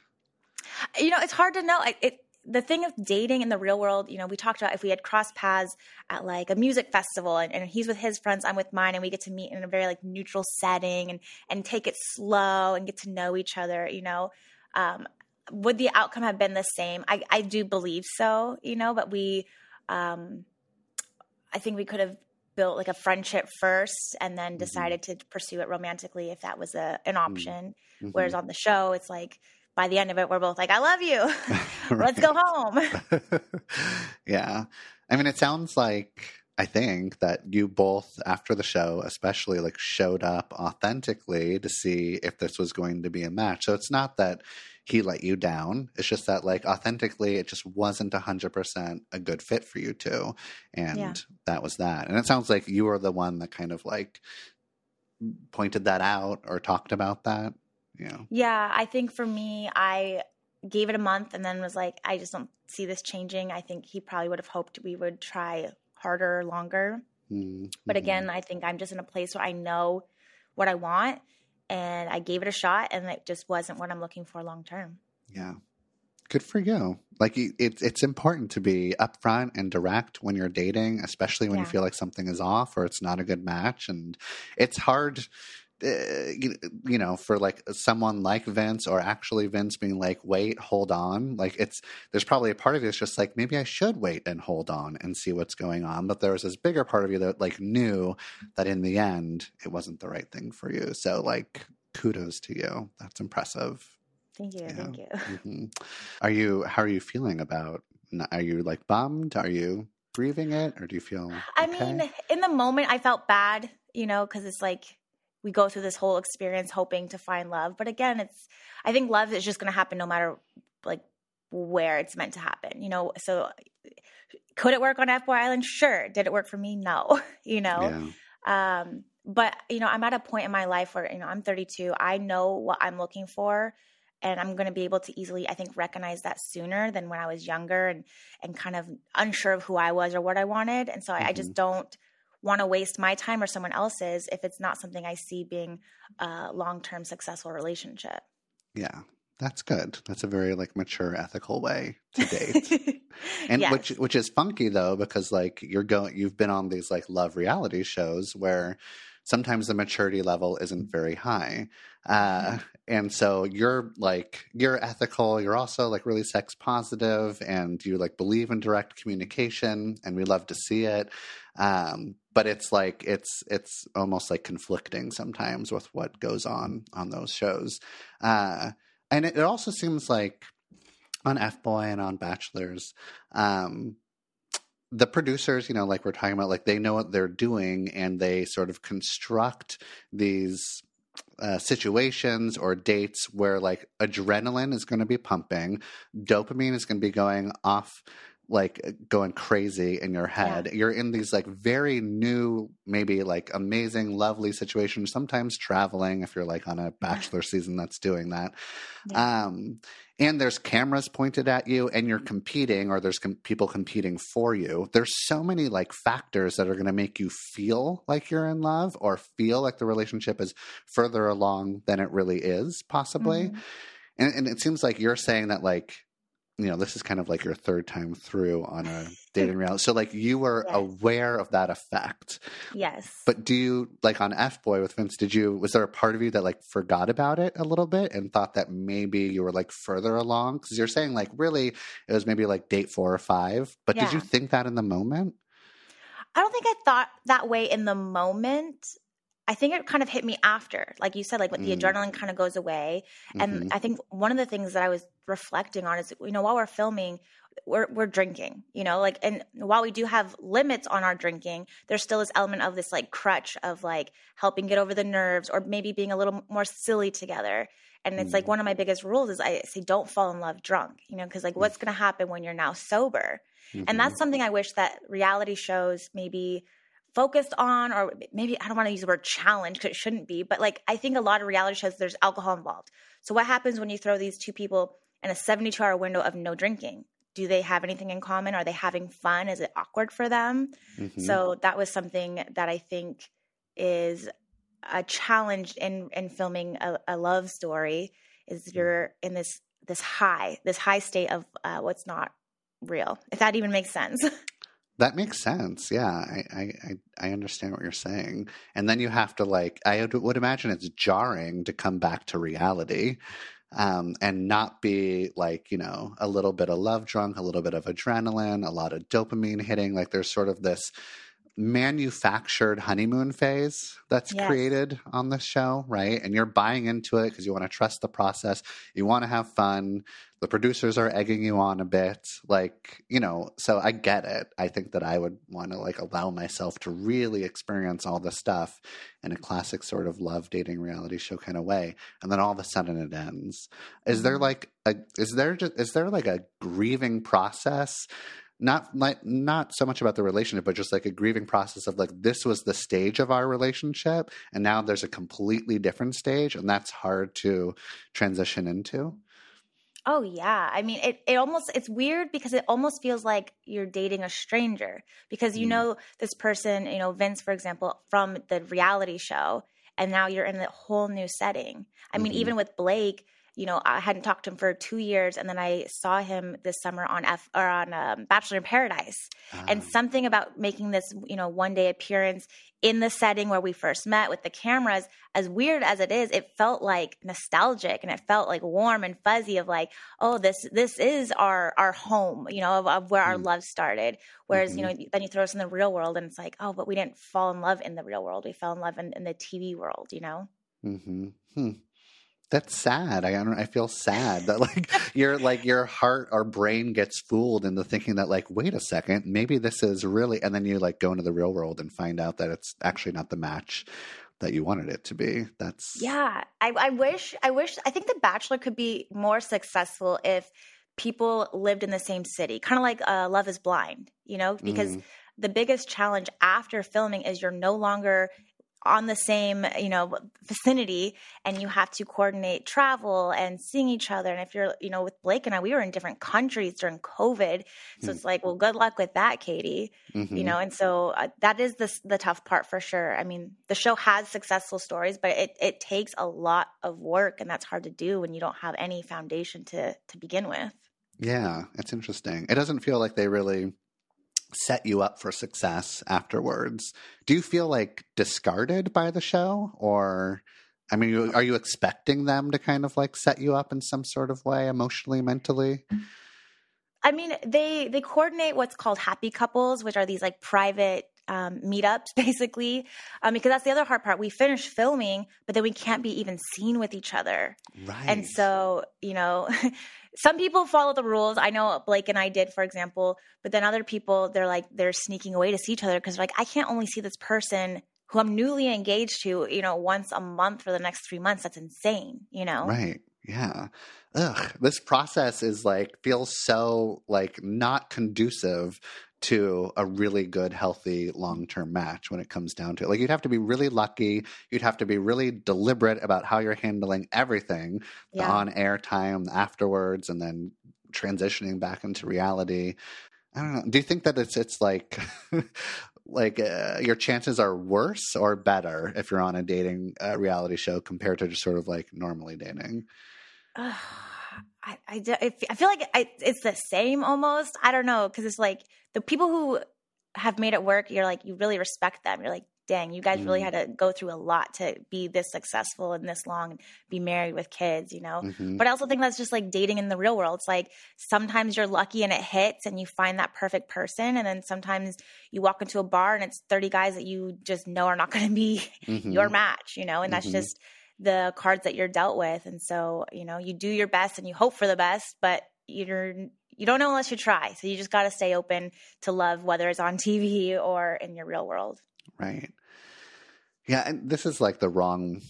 You know, it's hard to know. It, the thing of dating in the real world, you know, we talked about if we had crossed paths at like a music festival and, and, he's with his friends, I'm with mine, and we get to meet in a very like neutral setting and and take it slow and get to know each other, you know. Um, would the outcome have been the same? I, I do believe so, you know, but we um, I think we could have built like a friendship first and then mm-hmm. decided mm-hmm. to pursue it romantically if that was a an option. Mm-hmm. Whereas on the show, it's like by the end of it, we're both like, I love you. Let's go home. yeah. I mean, it sounds like I think that you both, after the show, especially like showed up authentically to see if this was going to be a match. So it's not that he let you down. It's just that like authentically, it just wasn't a hundred percent a good fit for you two. And yeah. that was that. And it sounds like you were the one that kind of like pointed that out or talked about that. Yeah. Yeah. I think for me, I gave it a month and then was like, I just don't see this changing. I think he probably would have hoped we would try harder, longer. Mm-hmm. But again, I think I'm just in a place where I know what I want and I gave it a shot and it just wasn't what I'm looking for long term. Yeah. Good for you. Like it's it's important to be upfront and direct when you're dating, especially when yeah. you feel like something is off or it's not a good match and it's hard uh, you know, for like someone like Vince or actually Vince being like, wait, hold on. Like it's, there's probably a part of you that's just like, maybe I should wait and hold on and see what's going on. But there was this bigger part of you that like knew that in the end, it wasn't the right thing for you. So like, kudos to you. That's impressive. Thank you. Yeah. Thank you. Mm-hmm. Are you, how are you feeling about, are you like bummed? Are you grieving it or do you feel? Okay? I mean, in the moment I felt bad, you know, cause it's like, we go through this whole experience hoping to find love. But again, it's I think love is just going to happen no matter like where it's meant to happen. You know, so could it work on F Boy Island? Sure. Did it work for me? No. you know. Yeah. Um, but you know, I'm at a point in my life where you know I'm 32. I know what I'm looking for, and I'm going to be able to easily, I think, recognize that sooner than when I was younger and and kind of unsure of who I was or what I wanted. And so mm-hmm. I, I just mm-hmm. don't want to waste my time or someone else's if it's not something I see being a long term successful relationship. Yeah. That's good. That's a very like mature, ethical way to date. and yes. which which is funky though, because like you're going you've been on these like love reality shows where sometimes the maturity level isn't very high. Uh, mm-hmm. and so you're like, you're ethical. You're also like really sex positive and you like believe in direct communication and we love to see it. Um, but it's like, it's, it's almost like conflicting sometimes with what goes on on those shows. Uh, and it, it also seems like on F Boy and on Bachelors, um, the producers, you know, like we're talking about, like they know what they're doing and they sort of construct these uh, situations or dates where like adrenaline is going to be pumping, dopamine is going to be going off like going crazy in your head. Yeah. You're in these like very new, maybe like amazing, lovely situations, sometimes traveling if you're like on a bachelor season that's doing that. Yeah. Um, and there's cameras pointed at you and you're competing or there's com- people competing for you. There's so many like factors that are going to make you feel like you're in love or feel like the relationship is further along than it really is possibly. Mm-hmm. And, and it seems like you're saying that like you know, this is kind of like your third time through on a dating reality. So like you were yes. aware of that effect. Yes. But do you like on F Boy with Vince, did you was there a part of you that like forgot about it a little bit and thought that maybe you were like further along? Because you're saying like really it was maybe like date four or five. But yeah. did you think that in the moment? I don't think I thought that way in the moment. I think it kind of hit me after, like you said, like when mm. the adrenaline kind of goes away. And mm-hmm. I think one of the things that I was reflecting on is you know while we're filming we're we're drinking you know like and while we do have limits on our drinking there's still this element of this like crutch of like helping get over the nerves or maybe being a little more silly together. And it's mm like one of my biggest rules is i say don't fall in love drunk you know because like what's going to happen when you're now sober? Mm-hmm. and that's something i wish that reality shows maybe focused on or maybe i don't want to use the word challenge because it shouldn't be but like i think a lot of reality shows there's alcohol involved. So what happens when you throw these two people in a 72 hour window of no drinking do they have anything in common are they having fun is it awkward for them mm-hmm. so that was something that i think is a challenge in in filming a, a love story is mm. you're in this this high this high state of uh, what's not real if that even makes sense That makes sense. Yeah, I, I I understand what you're saying. And then you have to like I would imagine it's jarring to come back to reality. Um, and not be like you know a little bit of love drunk, a little bit of adrenaline, a lot of dopamine hitting. Like there's sort of this manufactured honeymoon phase that's yes. created on the show, right? And you're buying into it because you want to trust the process. You want to have fun. The producers are egging you on a bit. Like, you know, so I get it. I think that I would want to like allow myself to really experience all the stuff in a classic sort of love dating reality show kind of way. And then all of a sudden it ends. Is there mm-hmm. like a is there just is there like a grieving process not like not so much about the relationship but just like a grieving process of like this was the stage of our relationship and now there's a completely different stage and that's hard to transition into oh yeah i mean it, it almost it's weird because it almost feels like you're dating a stranger because you mm. know this person you know vince for example from the reality show and now you're in a whole new setting i mean mm-hmm. even with blake you know, I hadn't talked to him for two years, and then I saw him this summer on F or on um, Bachelor in Paradise, and ah. something about making this, you know, one day appearance in the setting where we first met with the cameras, as weird as it is, it felt like nostalgic and it felt like warm and fuzzy of like, oh, this this is our our home, you know, of, of where mm. our love started. Whereas, mm-hmm. you know, then you throw us in the real world, and it's like, oh, but we didn't fall in love in the real world. We fell in love in, in the TV world, you know. Mm-hmm. Hmm that's sad. I don't. I feel sad that like your like your heart or brain gets fooled into thinking that like wait a second, maybe this is really, and then you like go into the real world and find out that it's actually not the match that you wanted it to be. That's yeah. I, I wish. I wish. I think The Bachelor could be more successful if people lived in the same city, kind of like uh, Love Is Blind. You know, because. Mm. The biggest challenge after filming is you're no longer on the same you know vicinity and you have to coordinate travel and seeing each other. And if you're you know with blake and i we were in different countries during covid. So mm it's like well good luck with that katie mm-hmm. you know? And so uh, that is the, the tough part for sure. I mean the show has successful stories but it, it takes a lot of work and that's hard to do when you don't have any foundation to to begin with. Yeah it's interesting. It doesn't feel like they really set you up for success afterwards. Do you feel like discarded by the show or I mean, are you expecting them to kind of like set you up in some sort of way emotionally, mentally? I mean, they they coordinate what's called happy couples, which are these like private um, meetups, basically, um, because that's the other hard part. We finish filming, but then we can't be even seen with each other. Right. And so, you know, some people follow the rules. I know Blake and I did, for example, but then other people, they're like, they're sneaking away to see each other because like, I can't only see this person who I'm newly engaged to, you know, once a month for the next three months. That's insane, you know? Right. Yeah. Ugh, this process is like feels so like not conducive to a really good, healthy, long term match when it comes down to it. Like you'd have to be really lucky. You'd have to be really deliberate about how you're handling everything yeah. the on air time afterwards and then transitioning back into reality. I don't know. Do you think that it's it's like like uh, your chances are worse or better if you're on a dating uh, reality show compared to just sort of like normally dating? Uh, I, I, I feel like I, it's the same almost. I don't know because it's like the people who have made it work. You're like you really respect them. You're like, dang, you guys mm. really had to go through a lot to be this successful and this long and be married with kids, you know? Mm-hmm. But I also think that's just like dating in the real world. It's like sometimes you're lucky and it hits and you find that perfect person. And then sometimes you walk into a bar and it's 30 guys that you just know are not going to be mm-hmm. your match, you know? And that's mm-hmm. just the cards that you're dealt with. And so, you know, you do your best and you hope for the best, but you're you don't know unless you try. So you just got to stay open to love, whether it's on TV or in your real world. Right. Yeah, and this is like the wrong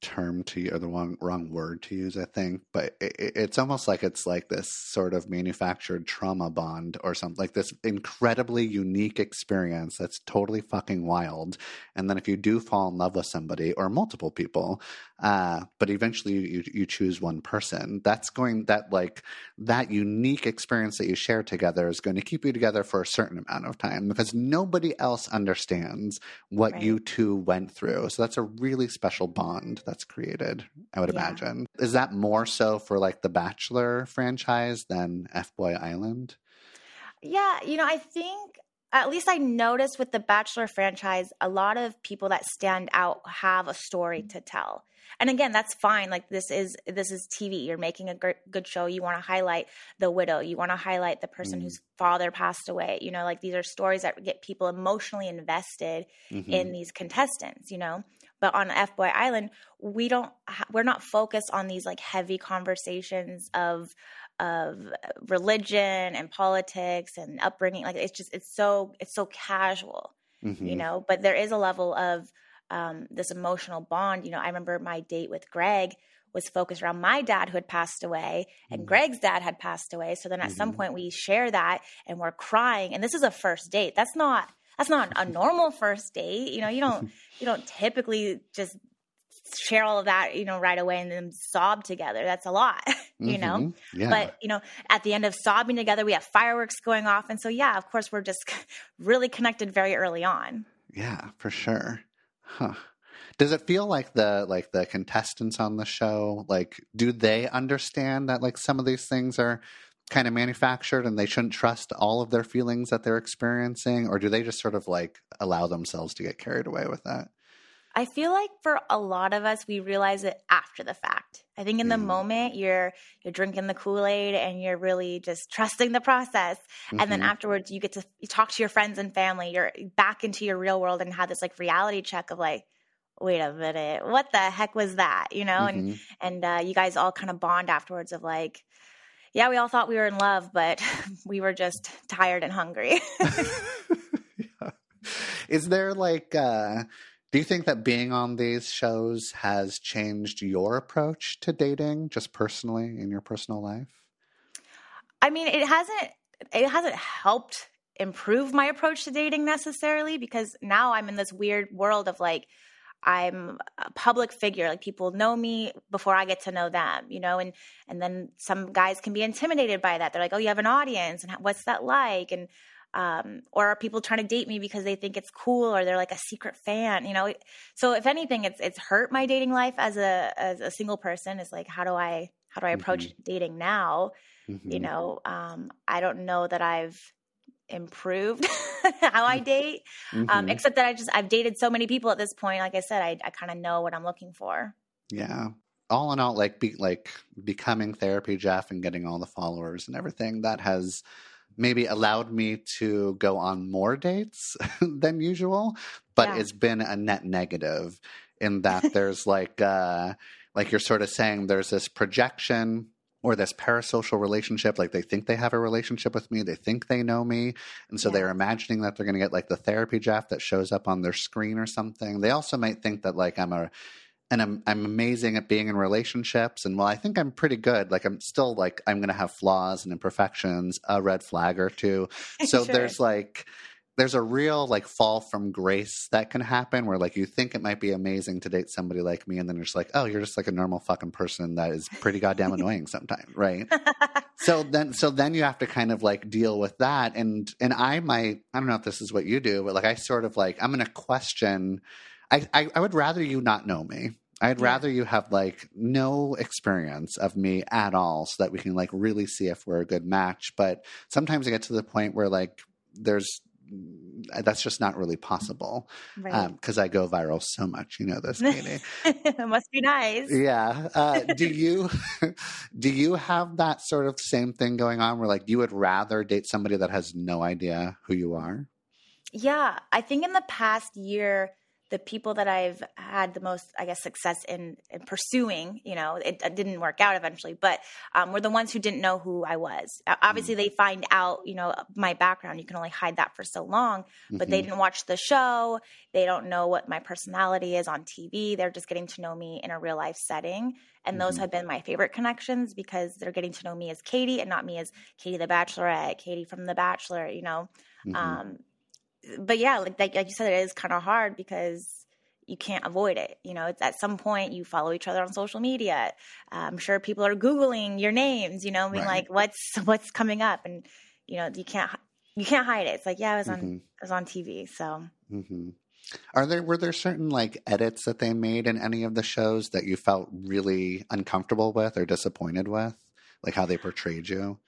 term to use, or the wrong wrong word to use, I think. But it, it's almost like it's like this sort of manufactured trauma bond or something, like this incredibly unique experience that's totally fucking wild. And then if you do fall in love with somebody or multiple people, uh, but eventually you, you choose one person, that's going that like that unique experience that you share together is going to keep you together for a certain amount of time because nobody else understands what right. you two went through. So that's a really special bond that's created, I would yeah. imagine. Is that more so for like the Bachelor franchise than F Boy Island? Yeah, you know, I think at least I noticed with the Bachelor franchise, a lot of people that stand out have a story to tell. And again, that's fine. Like this is this is TV. You're making a good show. You want to highlight the widow. You want to highlight the person mm. whose father passed away. You know, like these are stories that get people emotionally invested mm-hmm. in these contestants. You know, but on F Boy Island, we don't we're not focused on these like heavy conversations of of religion and politics and upbringing. Like it's just it's so it's so casual, mm-hmm. you know. But there is a level of um, this emotional bond. You know, I remember my date with Greg was focused around my dad who had passed away and mm-hmm. Greg's dad had passed away. So then at mm-hmm. some point we share that and we're crying. And this is a first date. That's not that's not a normal first date. You know, you don't you don't typically just share all of that, you know, right away and then sob together. That's a lot, you mm-hmm. know? Yeah. But, you know, at the end of sobbing together, we have fireworks going off. And so, yeah, of course, we're just really connected very early on. Yeah, for sure. Huh. Does it feel like the like the contestants on the show like do they understand that like some of these things are kind of manufactured and they shouldn't trust all of their feelings that they're experiencing or do they just sort of like allow themselves to get carried away with that? I feel like for a lot of us, we realize it after the fact. I think in the mm. moment you're you're drinking the Kool Aid and you're really just trusting the process, mm-hmm. and then mm-hmm. afterwards you get to talk to your friends and family. You're back into your real world and have this like reality check of like, wait a minute, what the heck was that? You know, mm-hmm. and and uh, you guys all kind of bond afterwards of like, yeah, we all thought we were in love, but we were just tired and hungry. yeah. Is there like? uh do you think that being on these shows has changed your approach to dating, just personally in your personal life? I mean, it hasn't. It hasn't helped improve my approach to dating necessarily because now I'm in this weird world of like I'm a public figure like people know me before I get to know them you know and and then some guys can be intimidated by that. They're like oh you have an audience and what's that like? And um, or are people trying to date me because they think it's cool or they're like a secret fan you know? So if anything it's it's hurt my dating life as a as a single person. Is like how do i how do i approach mm-hmm. dating now? Mm-hmm. you know um, i don't know that i've improved how i date um, mm-hmm. um, except that i just i've dated so many people at this point like i said i, I kind of know what i'm looking for yeah all in all like be like becoming therapy jeff and getting all the followers and everything that has maybe allowed me to go on more dates than usual, but yeah. it's been a net negative in that there's like uh like you're sort of saying there's this projection or this parasocial relationship like they think they have a relationship with me they think they know me and so yeah. they're imagining that they're going to get like the therapy jeff that shows up on their screen or something they also might think that like i'm a and I'm I'm amazing at being in relationships and well I think I'm pretty good like I'm still like I'm going to have flaws and imperfections a red flag or two so sure. there's like there's a real like fall from grace that can happen where like you think it might be amazing to date somebody like me and then you're just like oh you're just like a normal fucking person that is pretty goddamn annoying sometimes right so then so then you have to kind of like deal with that and and I might I don't know if this is what you do but like I sort of like I'm to question I, I, I would rather you not know me. I'd yeah. rather you have like no experience of me at all so that we can like really see if we're a good match. But sometimes I get to the point where like there's that's just not really possible because right. um, I go viral so much. You know this, Katie. it must be nice. Yeah. Uh, do you do you have that sort of same thing going on where like you would rather date somebody that has no idea who you are? Yeah, I think in the past year the people that I've had the most, I guess, success in, in pursuing, you know, it, it, didn't work out eventually, but um, were the ones who didn't know who I was. Obviously, mm-hmm. they find out, you know, my background. You can only hide that for so long, but mm-hmm. they didn't watch the show. They don't know what my personality is on TV. They're just getting to know me in a real life setting. And mm-hmm. those have been my favorite connections because they're getting to know me as Katie and not me as Katie the Bachelorette, Katie from The Bachelor, you know. Mm-hmm. Um, but yeah, like, like, like you said, it is kind of hard because you can't avoid it. You know, it's at some point you follow each other on social media. I'm sure people are googling your names. You know, being right. like, "What's what's coming up?" And you know, you can't you can't hide it. It's like, yeah, I was on mm-hmm. I was on TV. So, mm-hmm. are there were there certain like edits that they made in any of the shows that you felt really uncomfortable with or disappointed with, like how they portrayed you?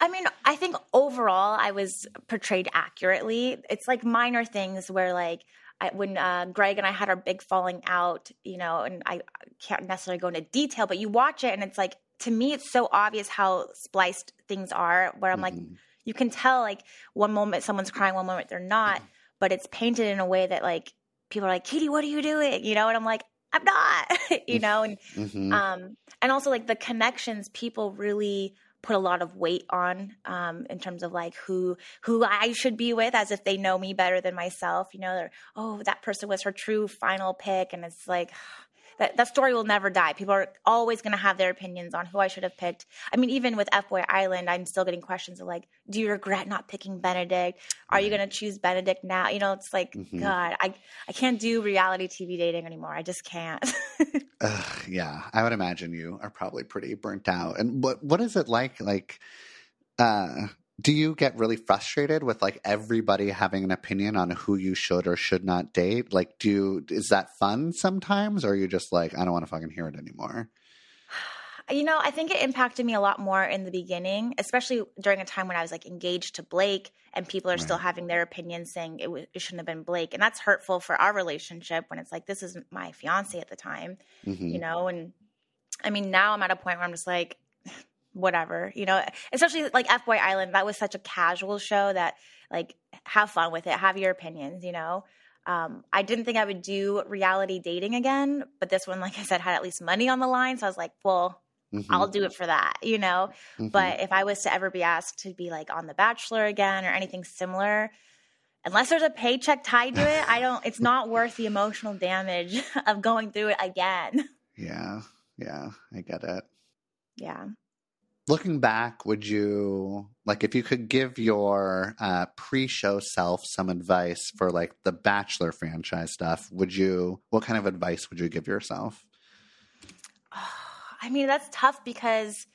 I mean, I think overall I was portrayed accurately. It's like minor things where like I, when uh, Greg and I had our big falling out, you know, and I can't necessarily go into detail, but you watch it and it's like to me it's so obvious how spliced things are. Where I'm mm-hmm. like, you can tell like one moment someone's crying, one moment they're not, mm-hmm. but it's painted in a way that like people are like, Katie, what are you doing? You know, and I'm like, I'm not, you know, and mm-hmm. um, and also like the connections people really put a lot of weight on um, in terms of like who who I should be with, as if they know me better than myself. You know, they're oh that person was her true final pick, and it's like that, that story will never die. People are always going to have their opinions on who I should have picked. I mean, even with F Boy Island, I'm still getting questions of like, do you regret not picking Benedict? Are you going to choose Benedict now? You know, it's like, mm-hmm. God, I, I can't do reality TV dating anymore. I just can't. uh, yeah, I would imagine you are probably pretty burnt out. And what what is it like? Like, uh, do you get really frustrated with like everybody having an opinion on who you should or should not date? Like, do you, is that fun sometimes, or are you just like, I don't want to fucking hear it anymore? You know, I think it impacted me a lot more in the beginning, especially during a time when I was like engaged to Blake, and people are right. still having their opinions saying it, w- it, shouldn't have been Blake, and that's hurtful for our relationship when it's like this is my fiance at the time, mm-hmm. you know. And I mean, now I'm at a point where I'm just like, whatever, you know, especially like F Boy Island. That was such a casual show that like have fun with it, have your opinions, you know. Um, I didn't think I would do reality dating again, but this one, like I said, had at least money on the line. So I was like, well, mm-hmm. I'll do it for that, you know. Mm-hmm. But if I was to ever be asked to be like on The Bachelor again or anything similar, unless there's a paycheck tied to it, I don't, it's not worth the emotional damage of going through it again. Yeah. Yeah. I get it. Yeah looking back, would you like if you could give your uh, pre-show self some advice for like the Bachelor franchise stuff? Would you? What kind of advice would you give yourself? I mean, that's tough because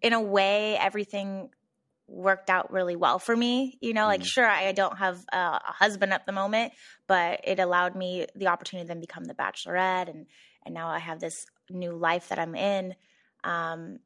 in a way, everything worked out really well for me. You know, like mm. sure, I don't have a, a husband at the moment, but it allowed me the opportunity to then become the Bachelorette, and and now I have this new life that I'm in. Um,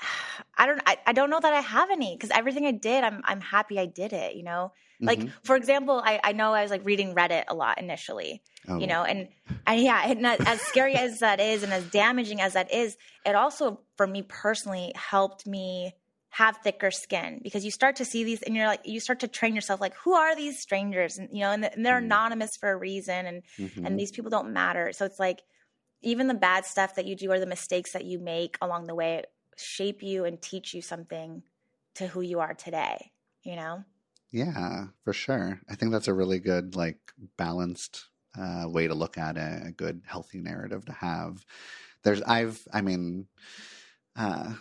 I don't I, I don't know that I have any because everything I did, I'm I'm happy I did it, you know? Like mm-hmm. for example, I, I know I was like reading Reddit a lot initially. Oh. You know, and, and yeah, and as scary as that is and as damaging as that is, it also for me personally helped me have thicker skin because you start to see these and you're like you start to train yourself like who are these strangers and you know and, and they're mm. anonymous for a reason and mm-hmm. and these people don't matter so it's like even the bad stuff that you do or the mistakes that you make along the way shape you and teach you something to who you are today, you know? Yeah, for sure. I think that's a really good, like, balanced uh, way to look at it, a good, healthy narrative to have. There's, I've, I mean, uh,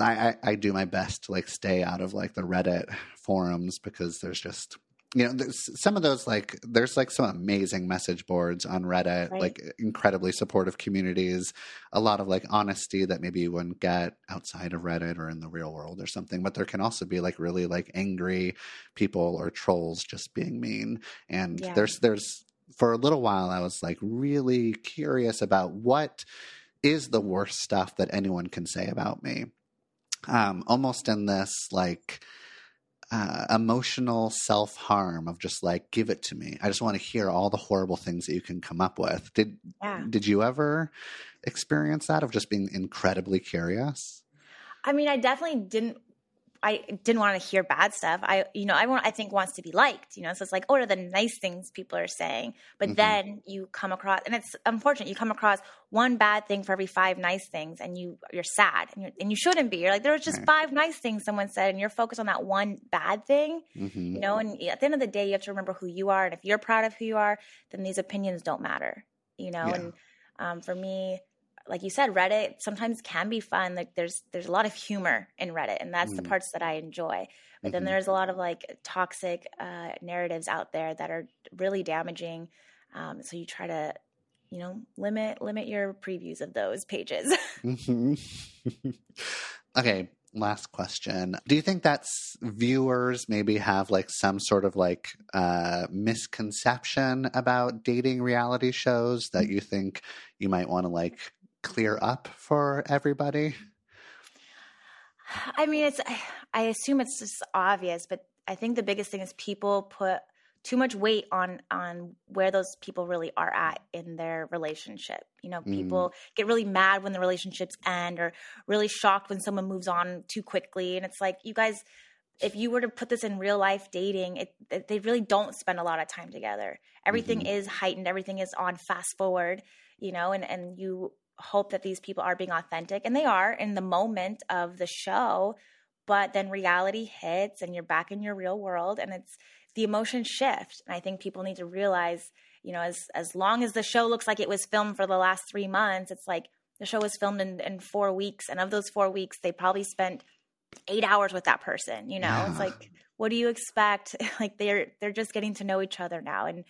I, I, I do my best to like stay out of like the Reddit forums because there's just you know there's some of those like there's like some amazing message boards on reddit right. like incredibly supportive communities a lot of like honesty that maybe you wouldn't get outside of reddit or in the real world or something but there can also be like really like angry people or trolls just being mean and yeah. there's there's for a little while i was like really curious about what is the worst stuff that anyone can say about me um almost in this like uh, emotional self harm of just like give it to me. I just want to hear all the horrible things that you can come up with. Did yeah. did you ever experience that of just being incredibly curious? I mean, I definitely didn't I didn't want to hear bad stuff. I, you know, everyone I think wants to be liked, you know, so it's like, oh, what are the nice things people are saying? But mm-hmm. then you come across, and it's unfortunate, you come across one bad thing for every five nice things and you, you're sad and, you're, and you shouldn't be. You're like, there was just right. five nice things someone said and you're focused on that one bad thing, mm-hmm. you know, and at the end of the day, you have to remember who you are. And if you're proud of who you are, then these opinions don't matter, you know, yeah. and um, for me, like you said, Reddit sometimes can be fun. Like there's there's a lot of humor in Reddit, and that's mm. the parts that I enjoy. But mm-hmm. then there's a lot of like toxic uh, narratives out there that are really damaging. Um, so you try to, you know, limit limit your previews of those pages. mm-hmm. okay, last question do you think that viewers maybe have like some sort of like uh, misconception about dating reality shows that you think you might want to like clear up for everybody? I mean, it's, I assume it's just obvious, but I think the biggest thing is people put too much weight on on where those people really are at in their relationship. You know, people mm. get really mad when the relationships end or really shocked when someone moves on too quickly and it's like you guys if you were to put this in real life dating, it, they really don't spend a lot of time together. Everything mm-hmm. is heightened, everything is on fast forward, you know, and and you hope that these people are being authentic and they are in the moment of the show but then reality hits and you're back in your real world and it's the emotions shift. And i think people need to realize you know as as long as the show looks like it was filmed for the last three months it's like the show was filmed in, in four weeks and of those four weeks they probably spent eight hours with that person you know? Yeah. it's like what do you expect? Like they're they're just getting to know each other now and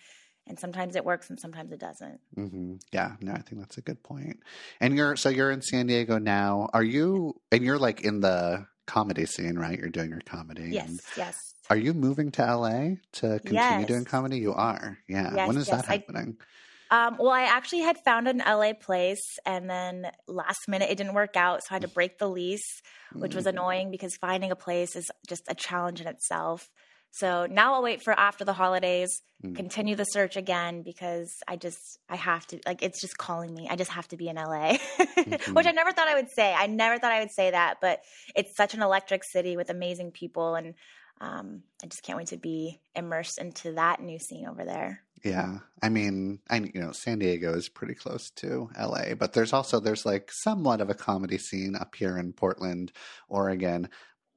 and sometimes it works and sometimes it doesn't. Mm-hmm. Yeah, no, I think that's a good point. And you're so you're in San Diego now. Are you? And you're like in the comedy scene, right? You're doing your comedy. Yes, yes. Are you moving to LA to continue yes. doing comedy? You are. Yeah. Yes, when is yes. that happening? I, um, well, I actually had found an LA place, and then last minute it didn't work out, so I had to break the lease, which was mm. annoying because finding a place is just a challenge in itself. So now I'll wait for after the holidays, mm. continue the search again because I just I have to like it's just calling me. I just have to be in LA. mm-hmm. Which I never thought I would say. I never thought I would say that, but it's such an electric city with amazing people and um, I just can't wait to be immersed into that new scene over there. Yeah, I mean, I you know, San Diego is pretty close to LA, but there's also there's like somewhat of a comedy scene up here in Portland, Oregon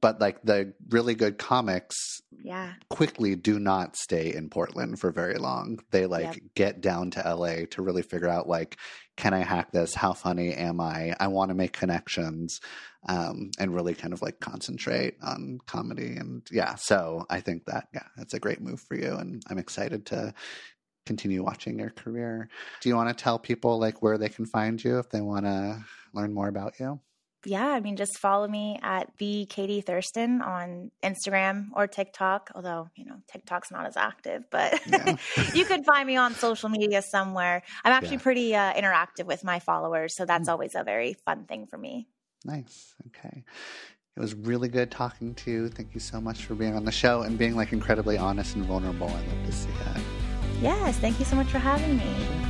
but like the really good comics yeah. quickly do not stay in portland for very long. They like yep. get down to la to really figure out like can i hack this? How funny am i? I want to make connections um, and really kind of like concentrate on comedy and yeah so i think that yeah that's a great move for you and i'm excited to continue watching your career. Do you want to tell people like where they can find you if they want to learn more about you yeah, I mean, just follow me at the Katie Thurston on Instagram or TikTok. Although you know TikTok's not as active, but yeah. you could find me on social media somewhere. I'm actually yeah. pretty uh, interactive with my followers, so that's mm. always a very fun thing for me. Nice. Okay. It was really good talking to you. Thank you so much for being on the show and being like incredibly honest and vulnerable. I love to see that. Yes, thank you so much for having me.